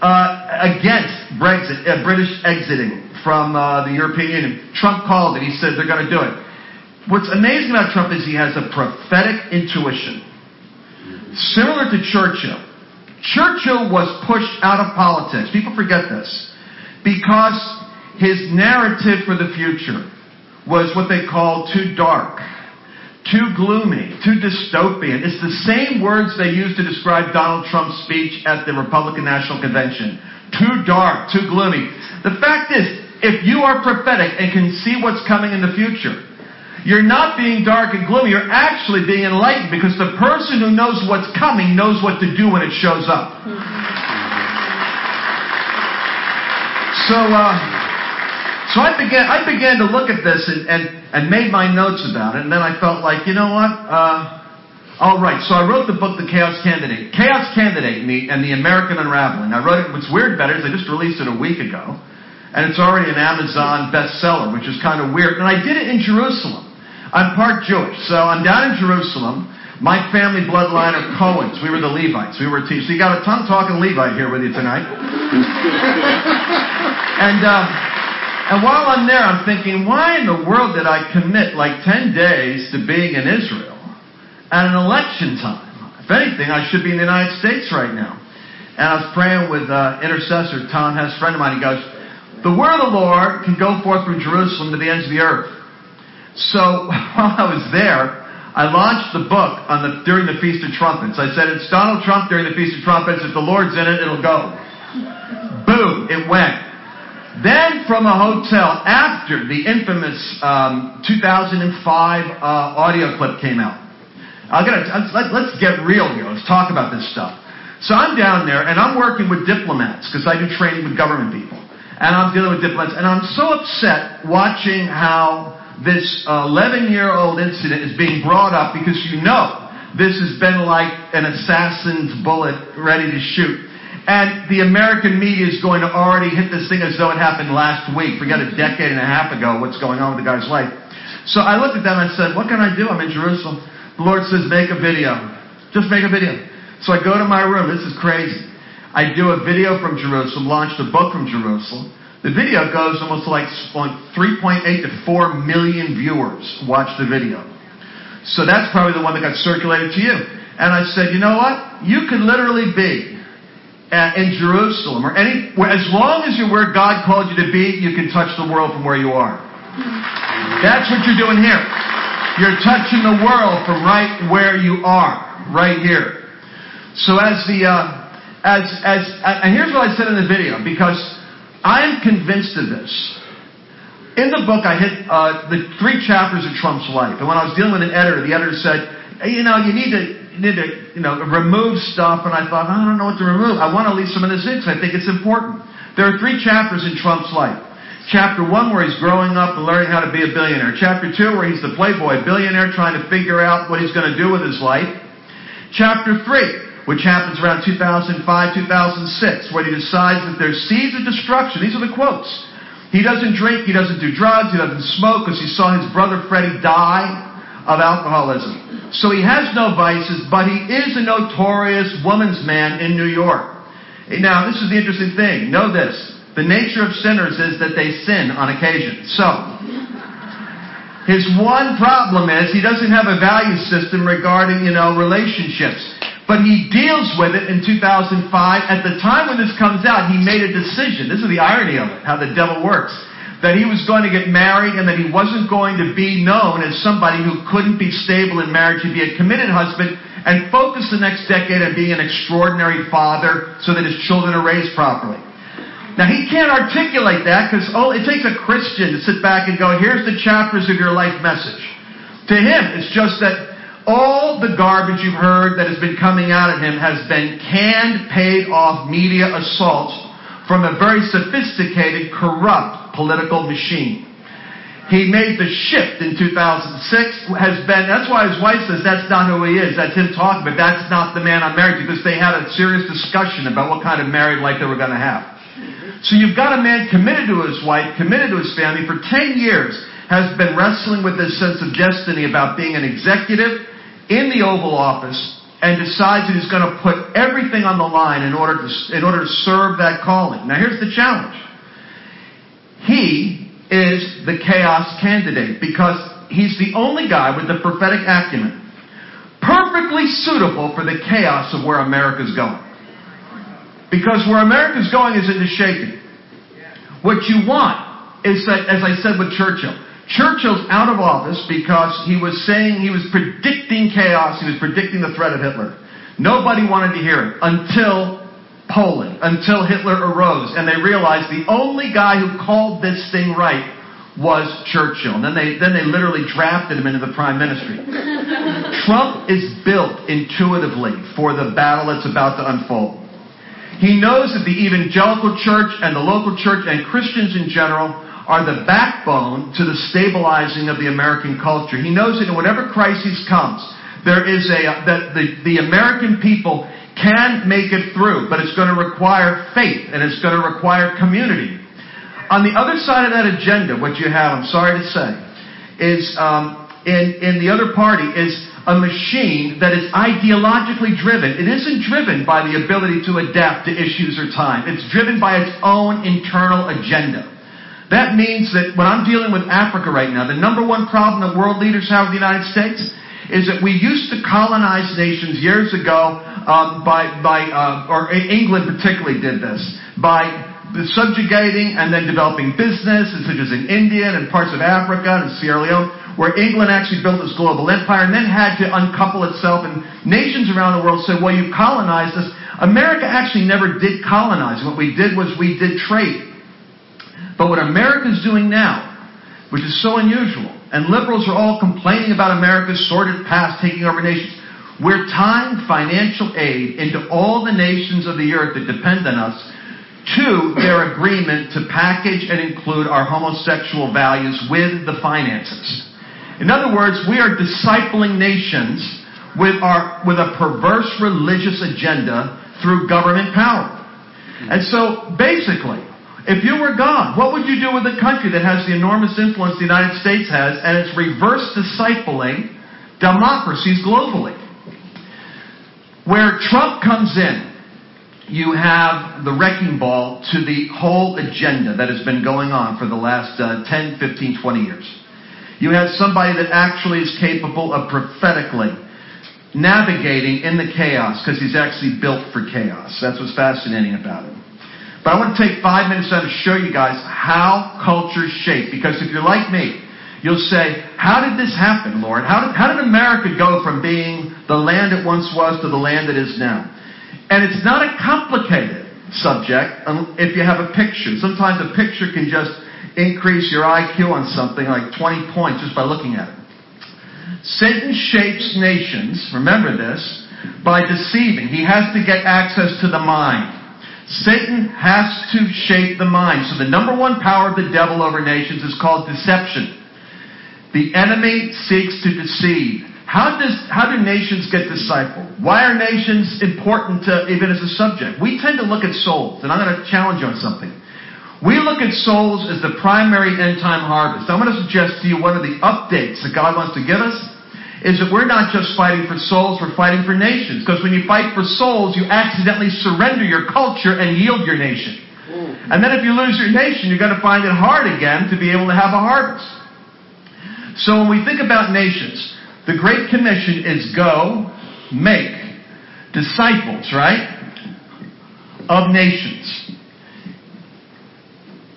uh, against Brexit, uh, British exiting from uh, the European Union. Trump called it. He said they're going to do it. What's amazing about Trump is he has a prophetic intuition. Similar to Churchill. Churchill was pushed out of politics. People forget this. Because his narrative for the future was what they call too dark, too gloomy, too dystopian. It's the same words they used to describe Donald Trump's speech at the Republican National Convention. Too dark, too gloomy. The fact is, if you are prophetic and can see what's coming in the future, you're not being dark and gloomy. You're actually being enlightened because the person who knows what's coming knows what to do when it shows up. So, uh, so I began, I began to look at this and, and, and made my notes about it. And then I felt like, you know what? Uh, all right. So I wrote the book, The Chaos Candidate. Chaos Candidate and the, and the American Unraveling. I wrote it. What's weird about it is I just released it a week ago. And it's already an Amazon bestseller, which is kind of weird. And I did it in Jerusalem. I'm part Jewish, so I'm down in Jerusalem. My family bloodline are Cohens. We were the Levites. We were a team. So you got a tongue talking Levite here with you tonight. and uh, and while I'm there, I'm thinking, why in the world did I commit like 10 days to being in Israel at an election time? If anything, I should be in the United States right now. And I was praying with uh, intercessor Tom Hess, a friend of mine. He goes, the word of the Lord can go forth from Jerusalem to the ends of the earth. So while I was there, I launched the book on the, during the Feast of Trumpets. I said, it's Donald Trump during the Feast of Trumpets. If the Lord's in it, it'll go. Boom, it went. Then from a hotel, after the infamous um, 2005 uh, audio clip came out, i got let, let's get real here. Let's talk about this stuff. So I'm down there and I'm working with diplomats because I do training with government people. And I'm dealing with diplomats and I'm so upset watching how this 11 year old incident is being brought up because you know this has been like an assassin's bullet ready to shoot. And the American media is going to already hit this thing as though it happened last week. Forget a decade and a half ago what's going on with the guy's life. So I looked at them and said, What can I do? I'm in Jerusalem. The Lord says, Make a video. Just make a video. So I go to my room. This is crazy. I do a video from Jerusalem, launched a book from Jerusalem. The video goes almost like 3.8 to 4 million viewers watch the video. So that's probably the one that got circulated to you. And I said, you know what? You could literally be at, in Jerusalem or any, as long as you're where God called you to be, you can touch the world from where you are. That's what you're doing here. You're touching the world from right where you are, right here. So as the, uh, as, as, and here's what I said in the video, because I'm convinced of this. In the book, I hit uh, the three chapters of Trump's life, and when I was dealing with an editor, the editor said, hey, "You know, you need to, you need to, you know, remove stuff." And I thought, I don't know what to remove. I want to leave some of this in because I think it's important. There are three chapters in Trump's life. Chapter one, where he's growing up and learning how to be a billionaire. Chapter two, where he's the playboy billionaire trying to figure out what he's going to do with his life. Chapter three, which happens around 2005, 2006, when he decides that there's seeds of destruction. These are the quotes. He doesn't drink, he doesn't do drugs, he doesn't smoke because he saw his brother Freddie die of alcoholism. So he has no vices, but he is a notorious woman's man in New York. Now, this is the interesting thing. Know this. The nature of sinners is that they sin on occasion. So, his one problem is he doesn't have a value system regarding, you know, relationships. But he deals with it in 2005. At the time when this comes out, he made a decision. This is the irony of it, how the devil works. That he was going to get married and that he wasn't going to be known as somebody who couldn't be stable in marriage. He'd be a committed husband and focus the next decade on being an extraordinary father so that his children are raised properly. Now he can't articulate that because oh, it takes a Christian to sit back and go, here's the chapters of your life message. To him, it's just that all the garbage you've heard that has been coming out of him has been canned, paid off media assaults from a very sophisticated, corrupt political machine. He made the shift in 2006, has been, that's why his wife says that's not who he is. That's him talking, but that's not the man I'm married to because they had a serious discussion about what kind of married life they were going to have. So you've got a man committed to his wife, committed to his family for 10 years, has been wrestling with this sense of destiny about being an executive in the Oval Office and decides that he's going to put everything on the line in order to, in order to serve that calling. Now here's the challenge. He is the chaos candidate because he's the only guy with the prophetic acumen perfectly suitable for the chaos of where America's going. Because where America's going is into shaking. What you want is that, as I said with Churchill, Churchill's out of office because he was saying, he was predicting chaos, he was predicting the threat of Hitler. Nobody wanted to hear it until Poland, until Hitler arose, and they realized the only guy who called this thing right was Churchill. And then they, then they literally drafted him into the prime ministry. Trump is built intuitively for the battle that's about to unfold. He knows that the evangelical church and the local church and Christians in general are the backbone to the stabilizing of the American culture. He knows that in whatever crisis comes, there is a, that the, the American people can make it through, but it's going to require faith and it's going to require community. On the other side of that agenda, what you have, I'm sorry to say, is um, in, in the other party is a machine that is ideologically driven. It isn't driven by the ability to adapt to issues or time. It's driven by its own internal agenda. That means that when I'm dealing with Africa right now, the number one problem that world leaders have with the United States is that we used to colonize nations years ago um, by, by uh, or England particularly did this, by subjugating and then developing business, such as in India and parts of Africa and Sierra Leone, where England actually built this global empire and then had to uncouple itself. And nations around the world said, well, you colonized us. America actually never did colonize. What we did was we did trade. But what America's doing now, which is so unusual, and liberals are all complaining about America's sordid past taking over nations, we're tying financial aid into all the nations of the earth that depend on us to their agreement to package and include our homosexual values with the finances. In other words, we are discipling nations with, our, with a perverse religious agenda through government power. And so, basically, if you were God, what would you do with a country that has the enormous influence the United States has and it's reverse discipling democracies globally? Where Trump comes in, you have the wrecking ball to the whole agenda that has been going on for the last uh, 10, 15, 20 years. You have somebody that actually is capable of prophetically navigating in the chaos because he's actually built for chaos. That's what's fascinating about him. But I want to take five minutes now to show you guys how cultures shape. Because if you're like me, you'll say, How did this happen, Lord? How did, how did America go from being the land it once was to the land it is now? And it's not a complicated subject um, if you have a picture. Sometimes a picture can just increase your IQ on something like 20 points just by looking at it. Satan shapes nations, remember this, by deceiving. He has to get access to the mind. Satan has to shape the mind. So the number one power of the devil over nations is called deception. The enemy seeks to deceive. How does how do nations get discipled? Why are nations important to, even as a subject? We tend to look at souls, and I'm going to challenge you on something. We look at souls as the primary end time harvest. I'm going to suggest to you one of the updates that God wants to give us is that we're not just fighting for souls, we're fighting for nations. Because when you fight for souls, you accidentally surrender your culture and yield your nation. Hmm. And then if you lose your nation, you're going to find it hard again to be able to have a harvest. So when we think about nations, the Great Commission is go, make disciples, right? Of nations.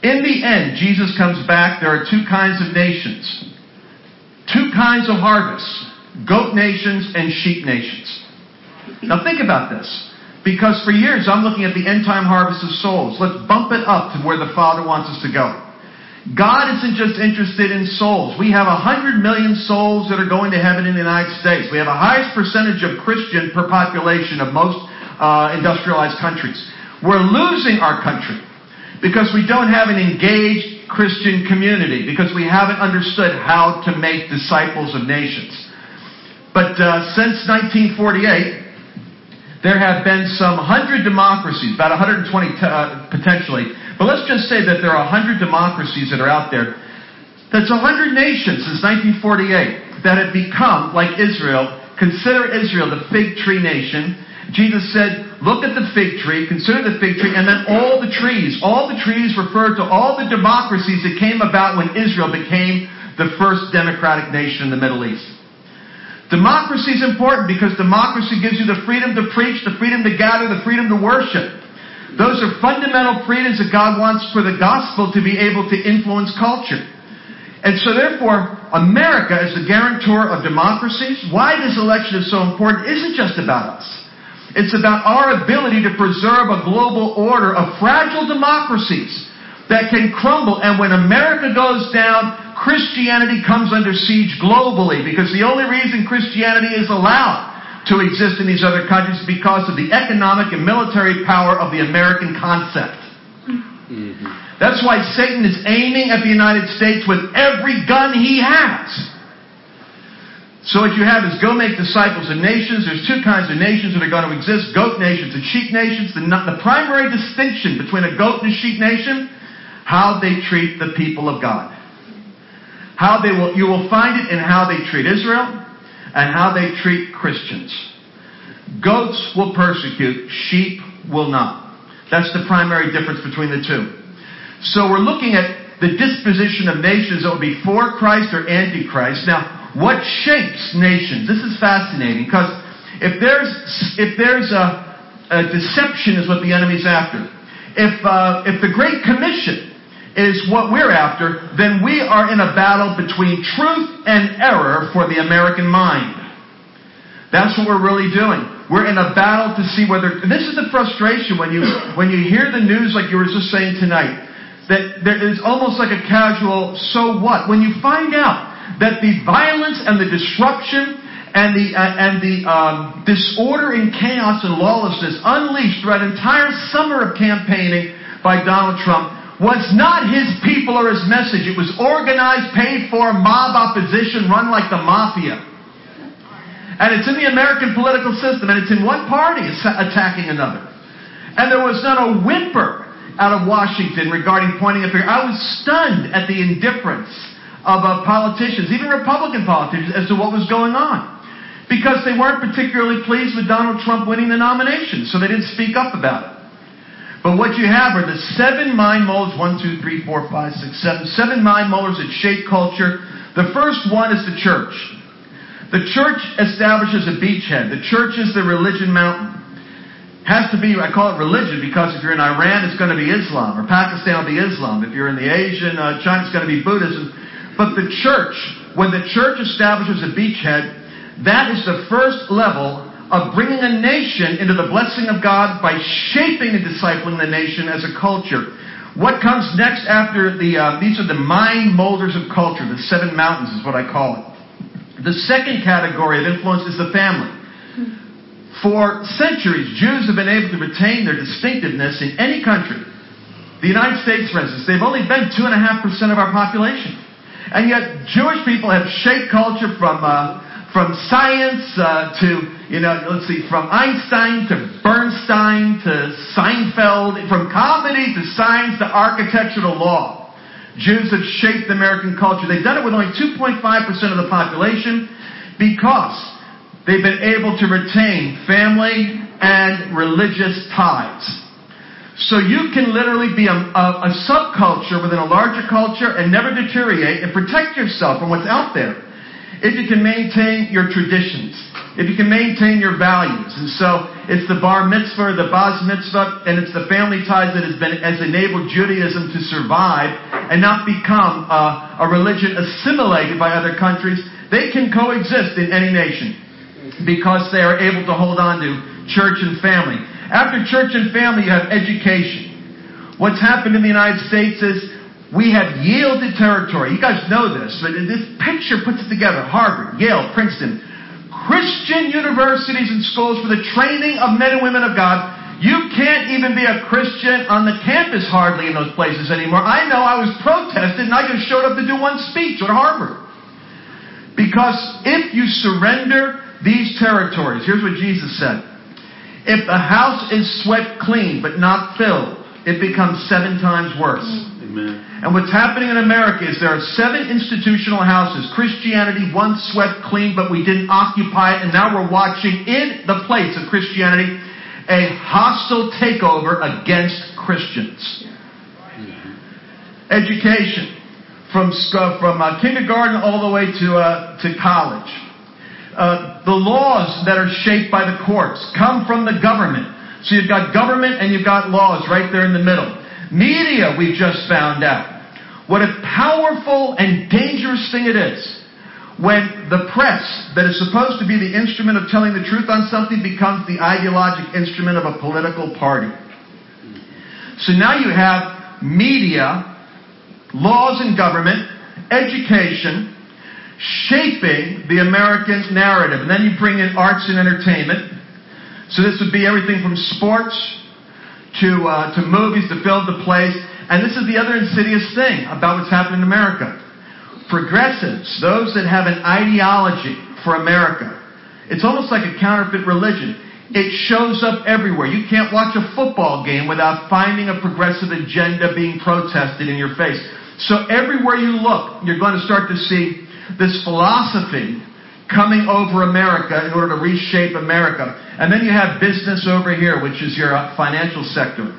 In the end, Jesus comes back. There are two kinds of nations, two kinds of harvests goat nations and sheep nations. Now, think about this. Because for years, I'm looking at the end time harvest of souls. Let's bump it up to where the Father wants us to go. God isn't just interested in souls. We have 100 million souls that are going to heaven in the United States. We have the highest percentage of Christian per population of most uh, industrialized countries. We're losing our country because we don't have an engaged Christian community, because we haven't understood how to make disciples of nations. But uh, since 1948, there have been some 100 democracies, about 120 t- uh, potentially, but let's just say that there are 100 democracies that are out there. That's 100 nations since 1948 that have become like Israel. Consider Israel the fig tree nation. Jesus said, look at the fig tree, consider the fig tree, and then all the trees. All the trees refer to all the democracies that came about when Israel became the first democratic nation in the Middle East. Democracy is important because democracy gives you the freedom to preach, the freedom to gather, the freedom to worship. Those are fundamental freedoms that God wants for the gospel to be able to influence culture. And so therefore, America is the guarantor of democracies. Why this election is so important isn't just about us. It's about our ability to preserve a global order of fragile democracies that can crumble. And when America goes down, Christianity comes under siege globally because the only reason Christianity is allowed to exist in these other countries is because of the economic and military power of the American concept. Mm-hmm. That's why Satan is aiming at the United States with every gun he has. So what you have is go make disciples of nations. There's two kinds of nations that are going to exist, goat nations and sheep nations. The, the primary distinction between a goat and a sheep nation, how they treat the people of God. How they will, you will find it in how they treat Israel and how they treat Christians. Goats will persecute, sheep will not. That's the primary difference between the two. So we're looking at the disposition of nations that will be for Christ or antichrist. Now, what shapes nations? This is fascinating because if there's if there's a, a deception is what the enemy's after. If uh, if the Great Commission is what we're after, then we are in a battle between truth and error for the American mind. That's what we're really doing. We're in a battle to see whether this is the frustration when you when you hear the news like you were just saying tonight that there is almost like a casual so what when you find out that the violence and the disruption and the uh, and the um, disorder and chaos and lawlessness unleashed throughout an entire summer of campaigning by Donald Trump was not his people or his message. It was organized, paid for, mob opposition run like the mafia. And it's in the American political system, and it's in one party attacking another. And there was not a whimper out of Washington regarding pointing a finger. I was stunned at the indifference of uh, politicians, even Republican politicians, as to what was going on. Because they weren't particularly pleased with Donald Trump winning the nomination, so they didn't speak up about it. But what you have are the seven mind molders one, two, three, four, five, six, seven, seven mind molders that shape culture. The first one is the church. The church establishes a beachhead. The church is the religion mountain. Has to be, I call it religion because if you're in Iran, it's going to be Islam, or Pakistan will be Islam. If you're in the Asian, uh, China, it's going to be Buddhism. But the church, when the church establishes a beachhead, that is the first level of bringing a nation into the blessing of God by shaping and discipling the nation as a culture. What comes next after the, uh, these are the mind molders of culture, the seven mountains is what I call it. The second category of influence is the family. For centuries, Jews have been able to retain their distinctiveness in any country. The United States, for instance, they've only been 2.5% of our population. And yet, Jewish people have shaped culture from uh, from science uh, to, you know, let's see, from Einstein to Bernstein to Seinfeld, from comedy to science to architecture to law. Jews have shaped American culture. They've done it with only 2.5% of the population because they've been able to retain family and religious ties. So you can literally be a, a, a subculture within a larger culture and never deteriorate and protect yourself from what's out there if you can maintain your traditions, if you can maintain your values. And so it's the bar mitzvah, the bas mitzvah, and it's the family ties that has been has enabled Judaism to survive and not become a, a religion assimilated by other countries. They can coexist in any nation because they are able to hold on to church and family. After church and family, you have education. What's happened in the United States is we have yielded territory. You guys know this, but this picture puts it together. Harvard, Yale, Princeton. Christian universities and schools for the training of men and women of God. You can't even be a Christian on the campus hardly in those places anymore. I know I was protested and I just showed up to do one speech at Harvard. Because if you surrender these territories, here's what Jesus said. If a house is swept clean but not filled, it becomes seven times worse. Amen. And what's happening in America is there are seven institutional houses. Christianity once swept clean, but we didn't occupy it, and now we're watching in the place of Christianity a hostile takeover against Christians. Education, from from uh, kindergarten all the way to uh, to college. Uh, the laws that are shaped by the courts come from the government. So you've got government and you've got laws right there in the middle. Media, we've just found out. What a powerful and dangerous thing it is when the press, that is supposed to be the instrument of telling the truth on something, becomes the ideologic instrument of a political party. So now you have media, laws and government, education, shaping the American narrative. And then you bring in arts and entertainment. So this would be everything from sports to, uh, to movies to fill the place. And this is the other insidious thing about what's happening in America. Progressives, those that have an ideology for America, it's almost like a counterfeit religion. It shows up everywhere. You can't watch a football game without finding a progressive agenda being protested in your face. So everywhere you look, you're going to start to see this philosophy coming over America in order to reshape America. And then you have business over here, which is your financial sector,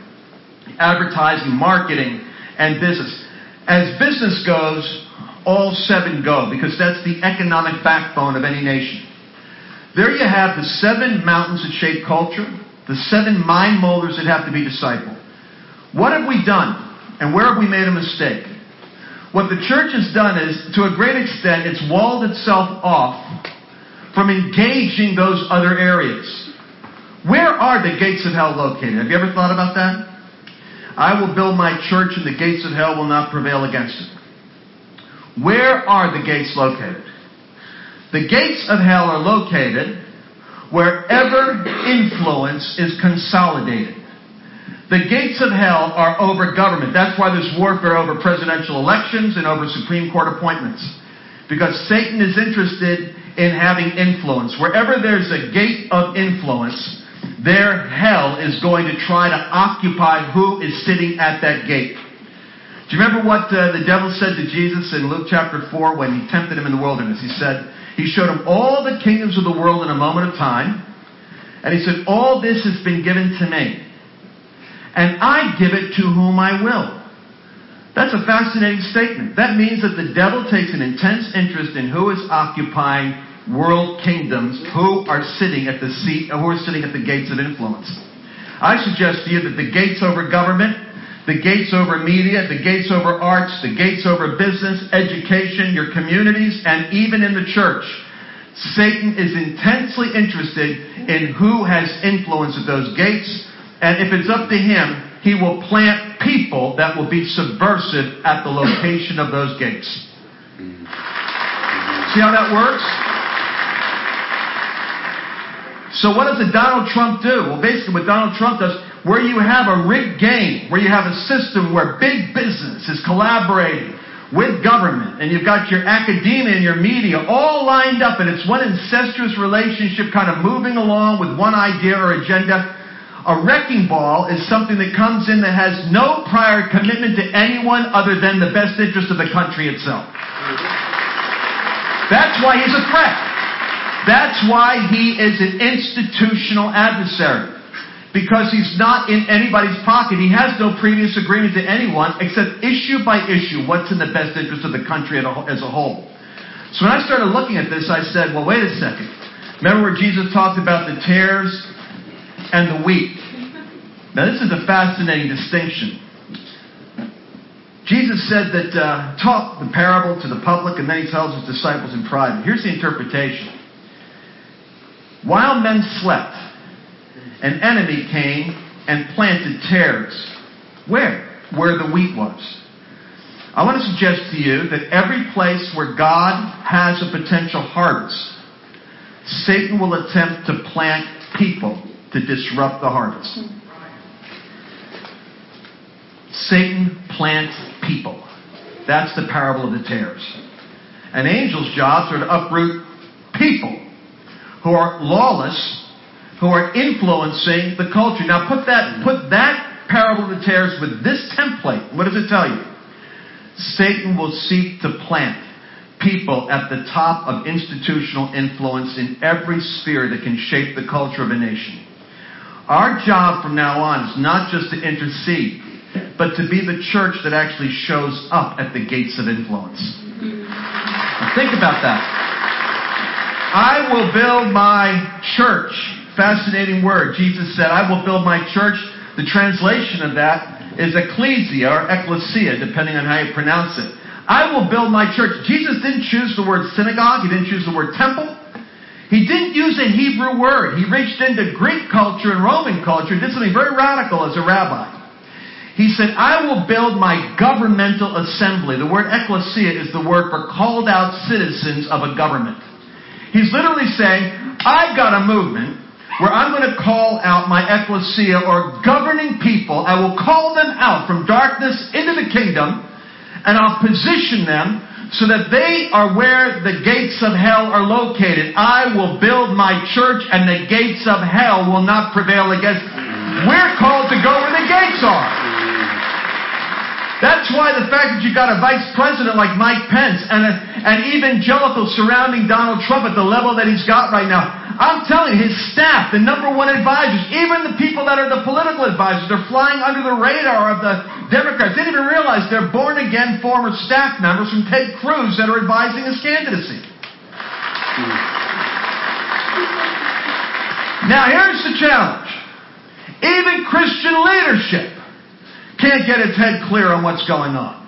advertising, marketing, and business. As business goes, all seven go, because that's the economic backbone of any nation. There you have the seven mountains that shape culture, the seven mind molders that have to be discipled. What have we done? And where have we made a mistake? What the church has done is, to a great extent, it's walled itself off from engaging those other areas. Where are the gates of hell located? Have you ever thought about that? I will build my church and the gates of hell will not prevail against it. Where are the gates located? The gates of hell are located wherever influence is consolidated. The gates of hell are over government. That's why there's warfare over presidential elections and over Supreme Court appointments. Because Satan is interested in having influence. Wherever there's a gate of influence, their hell is going to try to occupy who is sitting at that gate. Do you remember what uh, the devil said to Jesus in Luke chapter 4 when he tempted him in the wilderness? He said, He showed him all the kingdoms of the world in a moment of time. And he said, All this has been given to me. And I give it to whom I will. That's a fascinating statement. That means that the devil takes an intense interest in who is occupying world kingdoms, who are sitting at the seat, who are sitting at the gates of influence. I suggest to you that the gates over government, the gates over media, the gates over arts, the gates over business, education, your communities, and even in the church, Satan is intensely interested in who has influence at those gates, and if it's up to him, he will plant people that will be subversive at the location of those gates. See how that works? So what does a Donald Trump do? Well, basically what Donald Trump does, where you have a rigged game, where you have a system where big business is collaborating with government, and you've got your academia and your media all lined up, and it's one incestuous relationship kind of moving along with one idea or agenda. A wrecking ball is something that comes in that has no prior commitment to anyone other than the best interest of the country itself. That's why he's a threat. That's why he is an institutional adversary. Because he's not in anybody's pocket. He has no previous agreement to anyone except issue by issue what's in the best interest of the country as a whole. So when I started looking at this, I said, well, wait a second. Remember where Jesus talked about the tares and the wheat? Now, this is a fascinating distinction. Jesus said that, uh, taught the parable to the public, and then he tells his disciples in private. Here's the interpretation. While men slept, an enemy came and planted tares. Where? Where the wheat was. I want to suggest to you that every place where God has a potential harvest, Satan will attempt to plant people to disrupt the harvest. Satan plants people. That's the parable of the tares. An angel's jobs are to uproot people who are lawless, who are influencing the culture. Now put that put that parable of the tares with this template. What does it tell you? Satan will seek to plant people at the top of institutional influence in every sphere that can shape the culture of a nation. Our job from now on is not just to intercede, but to be the church that actually shows up at the gates of influence. Now think about that. I will build my church. Fascinating word. Jesus said, I will build my church. The translation of that is ecclesia or ecclesia, depending on how you pronounce it. I will build my church. Jesus didn't choose the word synagogue. He didn't choose the word temple. He didn't use a Hebrew word. He reached into Greek culture and Roman culture, and did something very radical as a rabbi. He said, I will build my governmental assembly. The word ecclesia is the word for called out citizens of a government. He's literally saying, I've got a movement where I'm going to call out my ecclesia or governing people. I will call them out from darkness into the kingdom and I'll position them so that they are where the gates of hell are located. I will build my church and the gates of hell will not prevail against. We're called to go where the gates are. That's why the fact that you've got a vice president like Mike Pence and a, an evangelical surrounding Donald Trump at the level that he's got right now, I'm telling you, his staff, the number one advisors, even the people that are the political advisors, they're flying under the radar of the Democrats. They didn't even realize they're born again former staff members from Ted Cruz that are advising his candidacy. Now, here's the challenge. Even Christian leadership can't get its head clear on what's going on.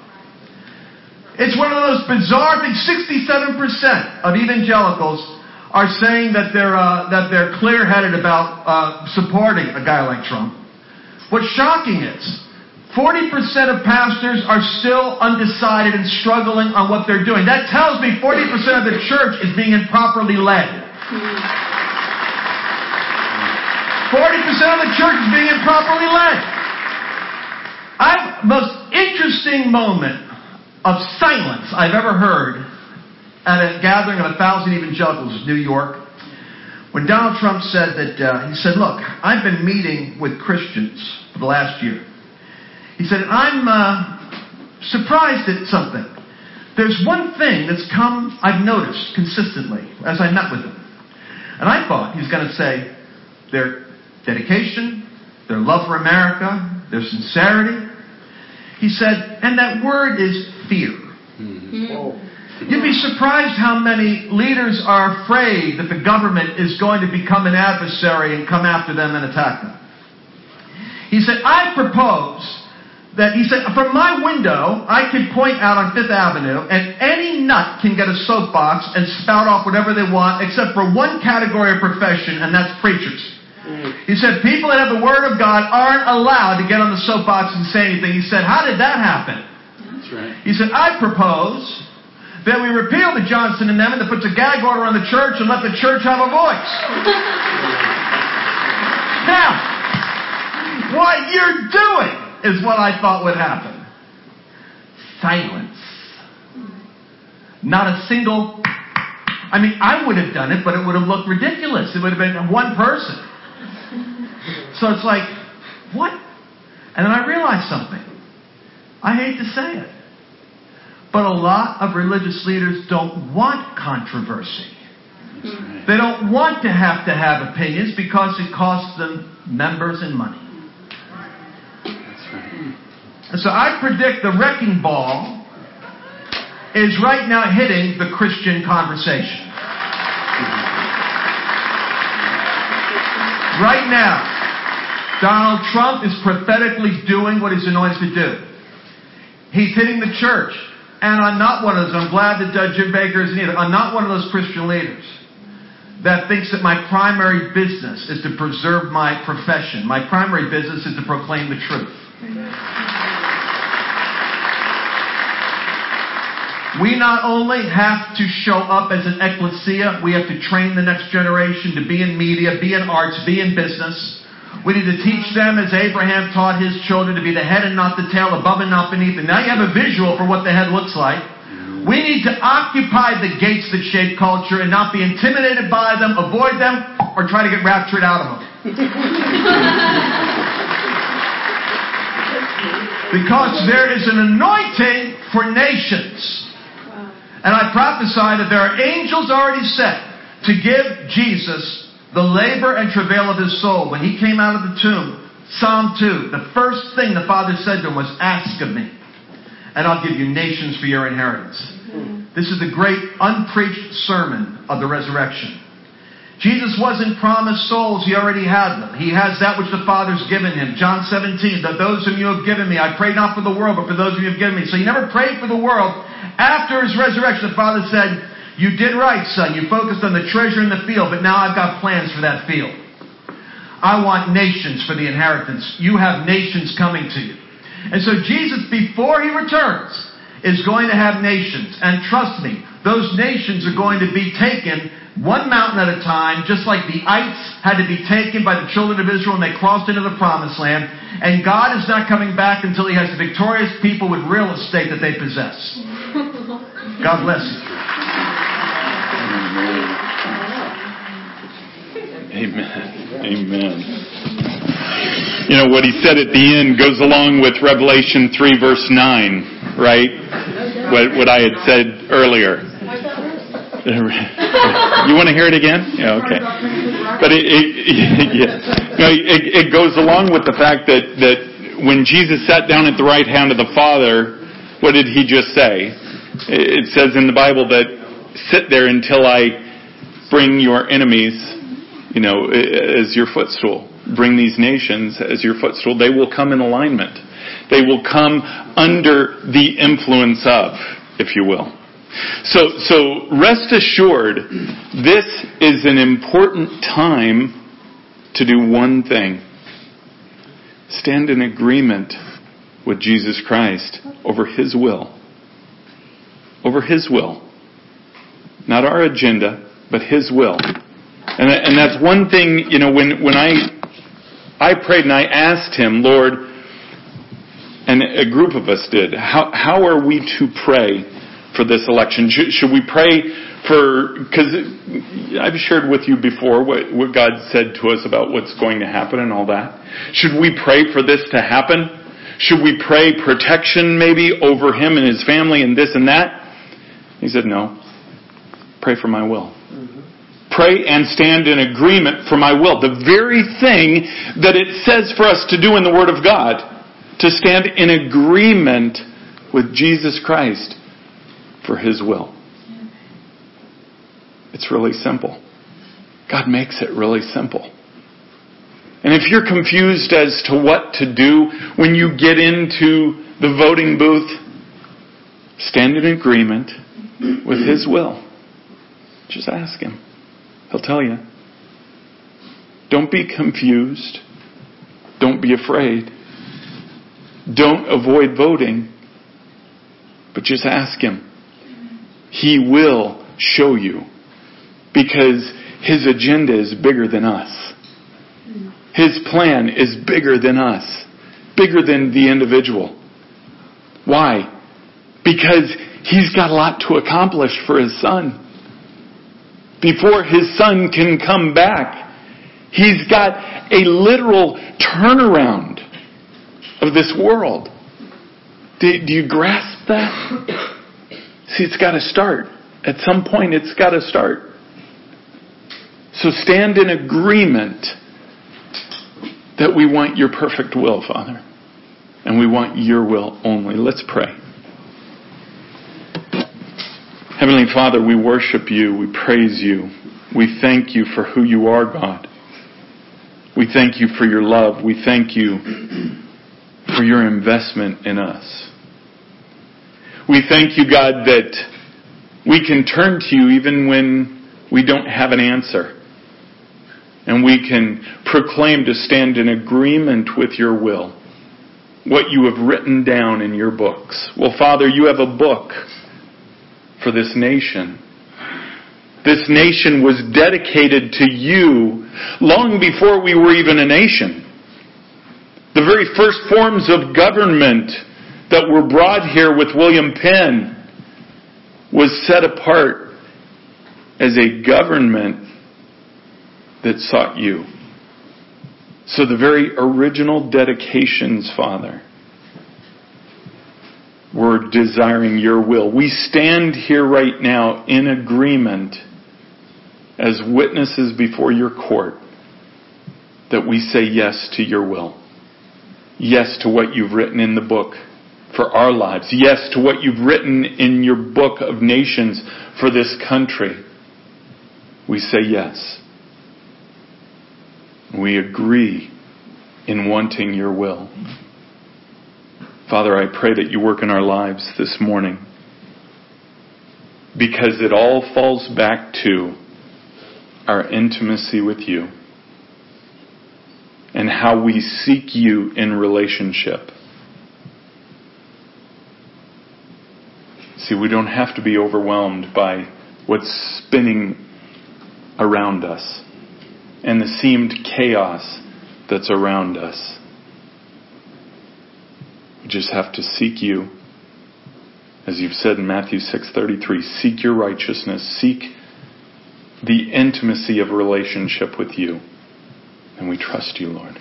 It's one of those bizarre things. 67% of evangelicals are saying that they're, uh, that they're clear headed about uh, supporting a guy like Trump. What's shocking is 40% of pastors are still undecided and struggling on what they're doing. That tells me 40% of the church is being improperly led. 40% of the church is being improperly led. I've most interesting moment of silence I've ever heard at a gathering of a thousand evangelicals in New York when Donald Trump said that uh, he said, "Look, I've been meeting with Christians for the last year." He said, "I'm uh, surprised at something. There's one thing that's come I've noticed consistently as I met with them, and I thought he's going to say their dedication, their love for America, their sincerity." He said, and that word is fear. You'd be surprised how many leaders are afraid that the government is going to become an adversary and come after them and attack them. He said, I propose that, he said, from my window, I could point out on Fifth Avenue, and any nut can get a soapbox and spout off whatever they want, except for one category of profession, and that's preachers. Mm. He said, people that have the Word of God aren't allowed to get on the soapbox and say anything. He said, how did that happen? That's right. He said, I propose that we repeal the Johnson Amendment that puts a gag order on the church and let the church have a voice. now, what you're doing is what I thought would happen. Silence. Not a single. I mean, I would have done it, but it would have looked ridiculous. It would have been one person. So it's like, what? And then I realized something. I hate to say it. But a lot of religious leaders don't want controversy. They don't want to have to have opinions because it costs them members and money. So I predict the wrecking ball is right now hitting the Christian conversation. Right now, Donald Trump is prophetically doing what he's anointed to do. He's hitting the church. And I'm not one of those, I'm glad that Jim Bakker isn't either. I'm not one of those Christian leaders that thinks that my primary business is to preserve my profession. My primary business is to proclaim the truth. We not only have to show up as an ecclesia, we have to train the next generation to be in media, be in arts, be in business. We need to teach them as Abraham taught his children to be the head and not the tail, above and not beneath. And now you have a visual for what the head looks like. We need to occupy the gates that shape culture and not be intimidated by them, avoid them, or try to get raptured out of them. Because there is an anointing for nations. And I prophesy that there are angels already set to give Jesus the labor and travail of his soul. When he came out of the tomb, Psalm 2, the first thing the Father said to him was, Ask of me, and I'll give you nations for your inheritance. This is the great unpreached sermon of the resurrection. Jesus wasn't promised souls, he already had them. He has that which the Father's given him. John 17, that those whom you have given me, I pray not for the world, but for those whom you have given me. So he never prayed for the world. After his resurrection, the Father said, You did right, son. You focused on the treasure in the field, but now I've got plans for that field. I want nations for the inheritance. You have nations coming to you. And so Jesus, before he returns, is going to have nations. And trust me, those nations are going to be taken one mountain at a time, just like the ites had to be taken by the children of Israel when they crossed into the promised land. And God is not coming back until he has the victorious people with real estate that they possess. God bless you. Amen. Amen. You know, what he said at the end goes along with Revelation 3, verse 9, right? What, what I had said earlier. you want to hear it again? Yeah, okay. But it, it, yeah. it, it goes along with the fact that, that when Jesus sat down at the right hand of the Father, what did he just say? It says in the Bible that sit there until I bring your enemies, you know, as your footstool. Bring these nations as your footstool. They will come in alignment. They will come under the influence of, if you will. So, so rest assured, this is an important time to do one thing. Stand in agreement with Jesus Christ over His will. Over His will. Not our agenda, but His will. And, and that's one thing, you know, when, when I, I prayed and I asked Him, Lord, and a group of us did, how, how are we to pray for this election? Should, should we pray for, because I've shared with you before what, what God said to us about what's going to happen and all that. Should we pray for this to happen? Should we pray protection maybe over him and his family and this and that? He said, no. Pray for my will. Mm-hmm. Pray and stand in agreement for my will. The very thing that it says for us to do in the Word of God, to stand in agreement with Jesus Christ for His will. It's really simple. God makes it really simple. And if you're confused as to what to do when you get into the voting booth, stand in agreement with His will. Just ask Him. He'll tell you. Don't be confused. Don't be afraid. Don't avoid voting. But just ask Him. He will show you. Because His agenda is bigger than us. His plan is bigger than us. Bigger than the individual. Why? Because He's got a lot to accomplish for His Son. Before His Son can come back, He's got a literal turnaround of this world. Do, you grasp that? See, it's got to start. At some point, it's got to start. So stand in agreement that we want your perfect will, Father. And we want your will only. Let's pray. Heavenly Father, we worship you. We praise you. We thank you for who you are, God. We thank you for your love. We thank you for your investment in us. We thank you, God, that we can turn to you even when we don't have an answer. And we can proclaim to stand in agreement with your will, what you have written down in your books. Well, Father, you have a book for this nation. This nation was dedicated to you long before we were even a nation. The very first forms of government that were brought here with William Penn was set apart as a government that sought you. So the very original dedications, Father, we're desiring your will. We stand here right now in agreement as witnesses before your court that we say yes to your will. Yes to what you've written in the book for our lives. Yes to what you've written in your book of nations for this country. We say yes. We agree in wanting your will. Father, I pray that you work in our lives this morning because it all falls back to our intimacy with you and how we seek you in relationship. See, we don't have to be overwhelmed by what's spinning around us and the seemed chaos that's around us. Just have to seek you. As you've said in Matthew 6:33, seek your righteousness, seek the intimacy of relationship with you. And we trust you, Lord.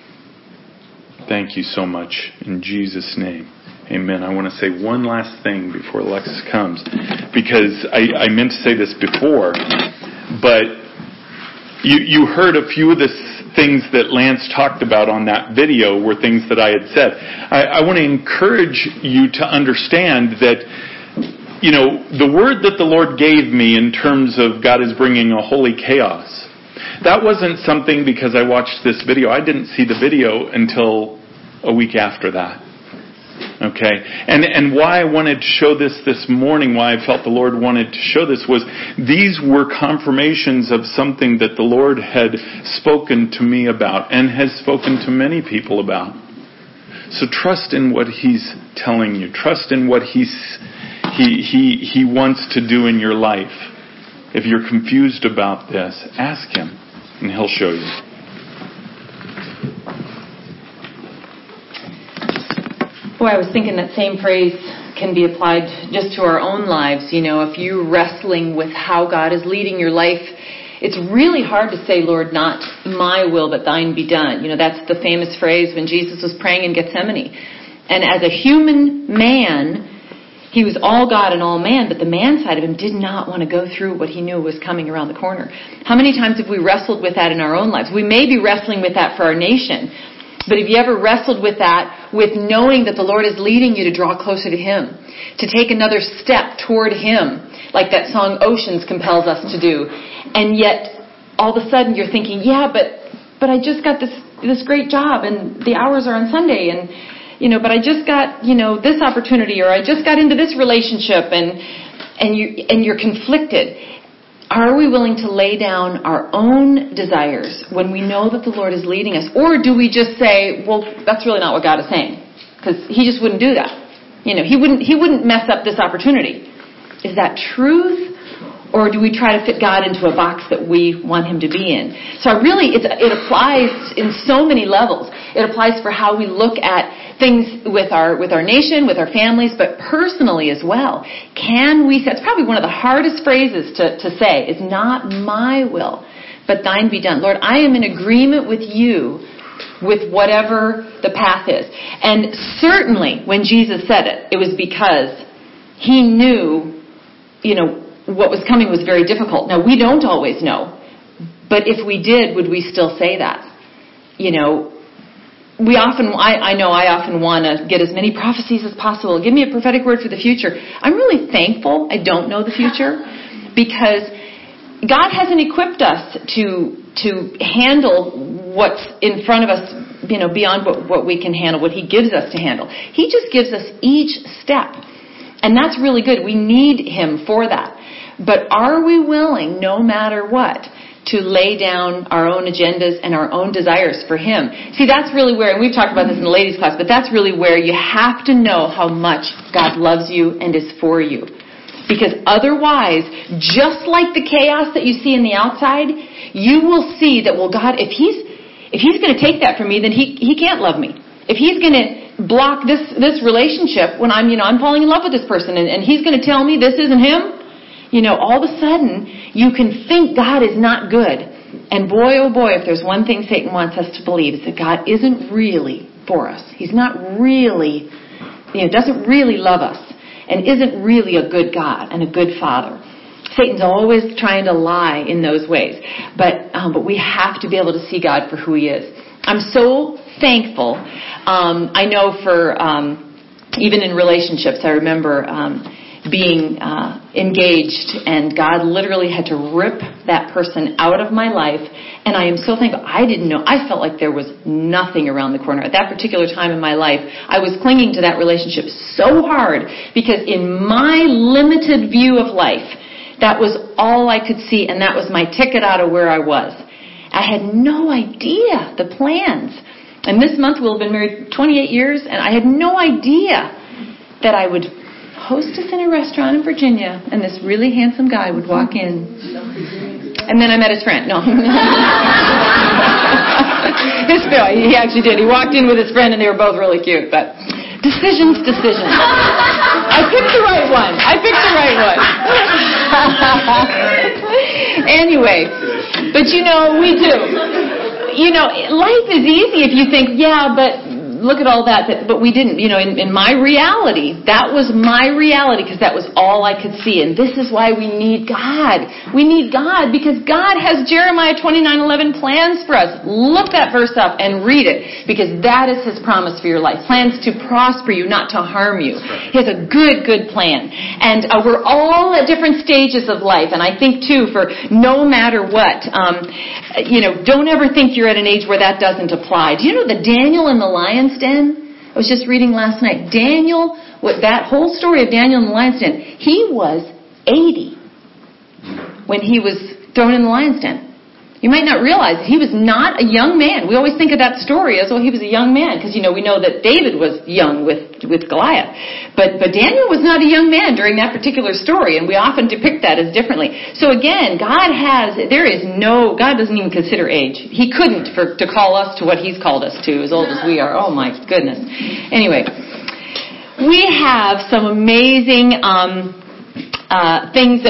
Thank you so much in Jesus name. Amen. I want to say one last thing before Alexis comes because I, I meant to say this before, but you, you heard a few of the things that Lance talked about on that video were things that I had said. I, I want to encourage you to understand that, you know, the word that the Lord gave me in terms of God is bringing a holy chaos, that wasn't something because I watched this video. I didn't see the video until a week after that. Okay? And, and why I wanted to show this this morning, why I felt the Lord wanted to show this was these were confirmations of something that the Lord had spoken to me about and has spoken to many people about. So trust in what He's telling you. Trust in what He's, He, He, He wants to do in your life. If you're confused about this, ask Him and He'll show you. Boy, I was thinking that same phrase can be applied just to our own lives. You know, if you're wrestling with how God is leading your life, it's really hard to say, Lord, not my will, but thine be done. You know, that's the famous phrase when Jesus was praying in Gethsemane. And as a human man, he was all God and all man, but the man side of him did not want to go through what he knew was coming around the corner. How many times have we wrestled with that in our own lives? We may be wrestling with that for our nation, but have you ever wrestled with that, with knowing that the Lord is leading you to draw closer to Him, to take another step toward Him, like that song Oceans compels us to do, and yet all of a sudden you're thinking, yeah, but but I just got this this great job, and the hours are on Sunday, and you know, but I just got you know this opportunity, or I just got into this relationship, and and you and you're conflicted. Are we willing to lay down our own desires when we know that the Lord is leading us? Or do we just say, well, that's really not what God is saying? Because He just wouldn't do that. You know, He wouldn't, He wouldn't mess up this opportunity. Is that truth? Or do we try to fit God into a box that we want Him to be in? So really, it applies in so many levels. It applies for how we look at things with our with our nation, with our families, but personally as well. Can we? That's probably one of the hardest phrases to, to say. Is not my will, but thine be done. Lord, I am in agreement with you with whatever the path is. And certainly when Jesus said it, it was because he knew, you know, what was coming was very difficult. Now we don't always know. But if we did, would we still say that? You know, we often, I, I know I often want to get as many prophecies as possible. Give me a prophetic word for the future. I'm really thankful I don't know the future because God hasn't equipped us to, to handle what's in front of us, you know, beyond what, what we can handle, what He gives us to handle. He just gives us each step. And that's really good. We need Him for that. But are we willing, no matter what, to lay down our own agendas and our own desires for Him. See, that's really where, and we've talked about this in the ladies' class, but that's really where you have to know how much God loves you and is for you. Because otherwise, just like the chaos that you see in the outside, you will see that, well, God, if He's, if He's going to take that from me, then He, He can't love me. If He's going to block this, this relationship when I'm, you know, I'm falling in love with this person and, and He's going to tell me this isn't Him, you know, all of a sudden you can think God is not good. And boy, oh boy, if there's one thing Satan wants us to believe, is that God isn't really for us. He's not really, you know, doesn't really love us. and isn't really a good God and a good Father. Satan's always trying to lie in those ways, but um, but we have to be able to see God for who He is. I'm so thankful. Um, I know for um, even in relationships, I remember um, being uh, engaged, and God literally had to rip that person out of my life. And I am so thankful. I didn't know. I felt like there was nothing around the corner at that particular time in my life. I was clinging to that relationship so hard because in my limited view of life, that was all I could see, and that was my ticket out of where I was. I had no idea the plans. And this month we'll have been married 28 years, and I had no idea that I would hostess in a restaurant in Virginia, and this really handsome guy would walk in. And then I met his friend. No. his, no, he actually did. He walked in with his friend, and they were both really cute. But decisions, decisions. I picked the right one. I picked the right one. anyway, but you know, we do. You know, life is easy if you think, yeah, but look at all that, but, but we didn't. You know, in, in my reality, that was my reality because that was all I could see. And this is why we need God. We need God because God has Jeremiah 29:11 plans for us. Look that verse up and read it because that is His promise for your life. Plans to prosper you, not to harm you. He has a good, good plan. And uh, we're all at different stages of life. And I think too, for no matter what, um, you know, don't ever think you're at an age where that doesn't apply. Do you know the Daniel in the lion's den? I was just reading last night. Daniel, what that whole story of Daniel in the lion's den, he was 80 when he was thrown in the lion's den. You might not realize he was not a young man. We always think of that story as, well, he was a young man, because, you know, we know that David was young with, with Goliath. But, but Daniel was not a young man during that particular story, and we often depict that as differently. So again, God has, there is no, God doesn't even consider age. He couldn't for, to call us to what he's called us to, as old as we are. Oh my goodness. Anyway, we have some amazing, um, uh, things that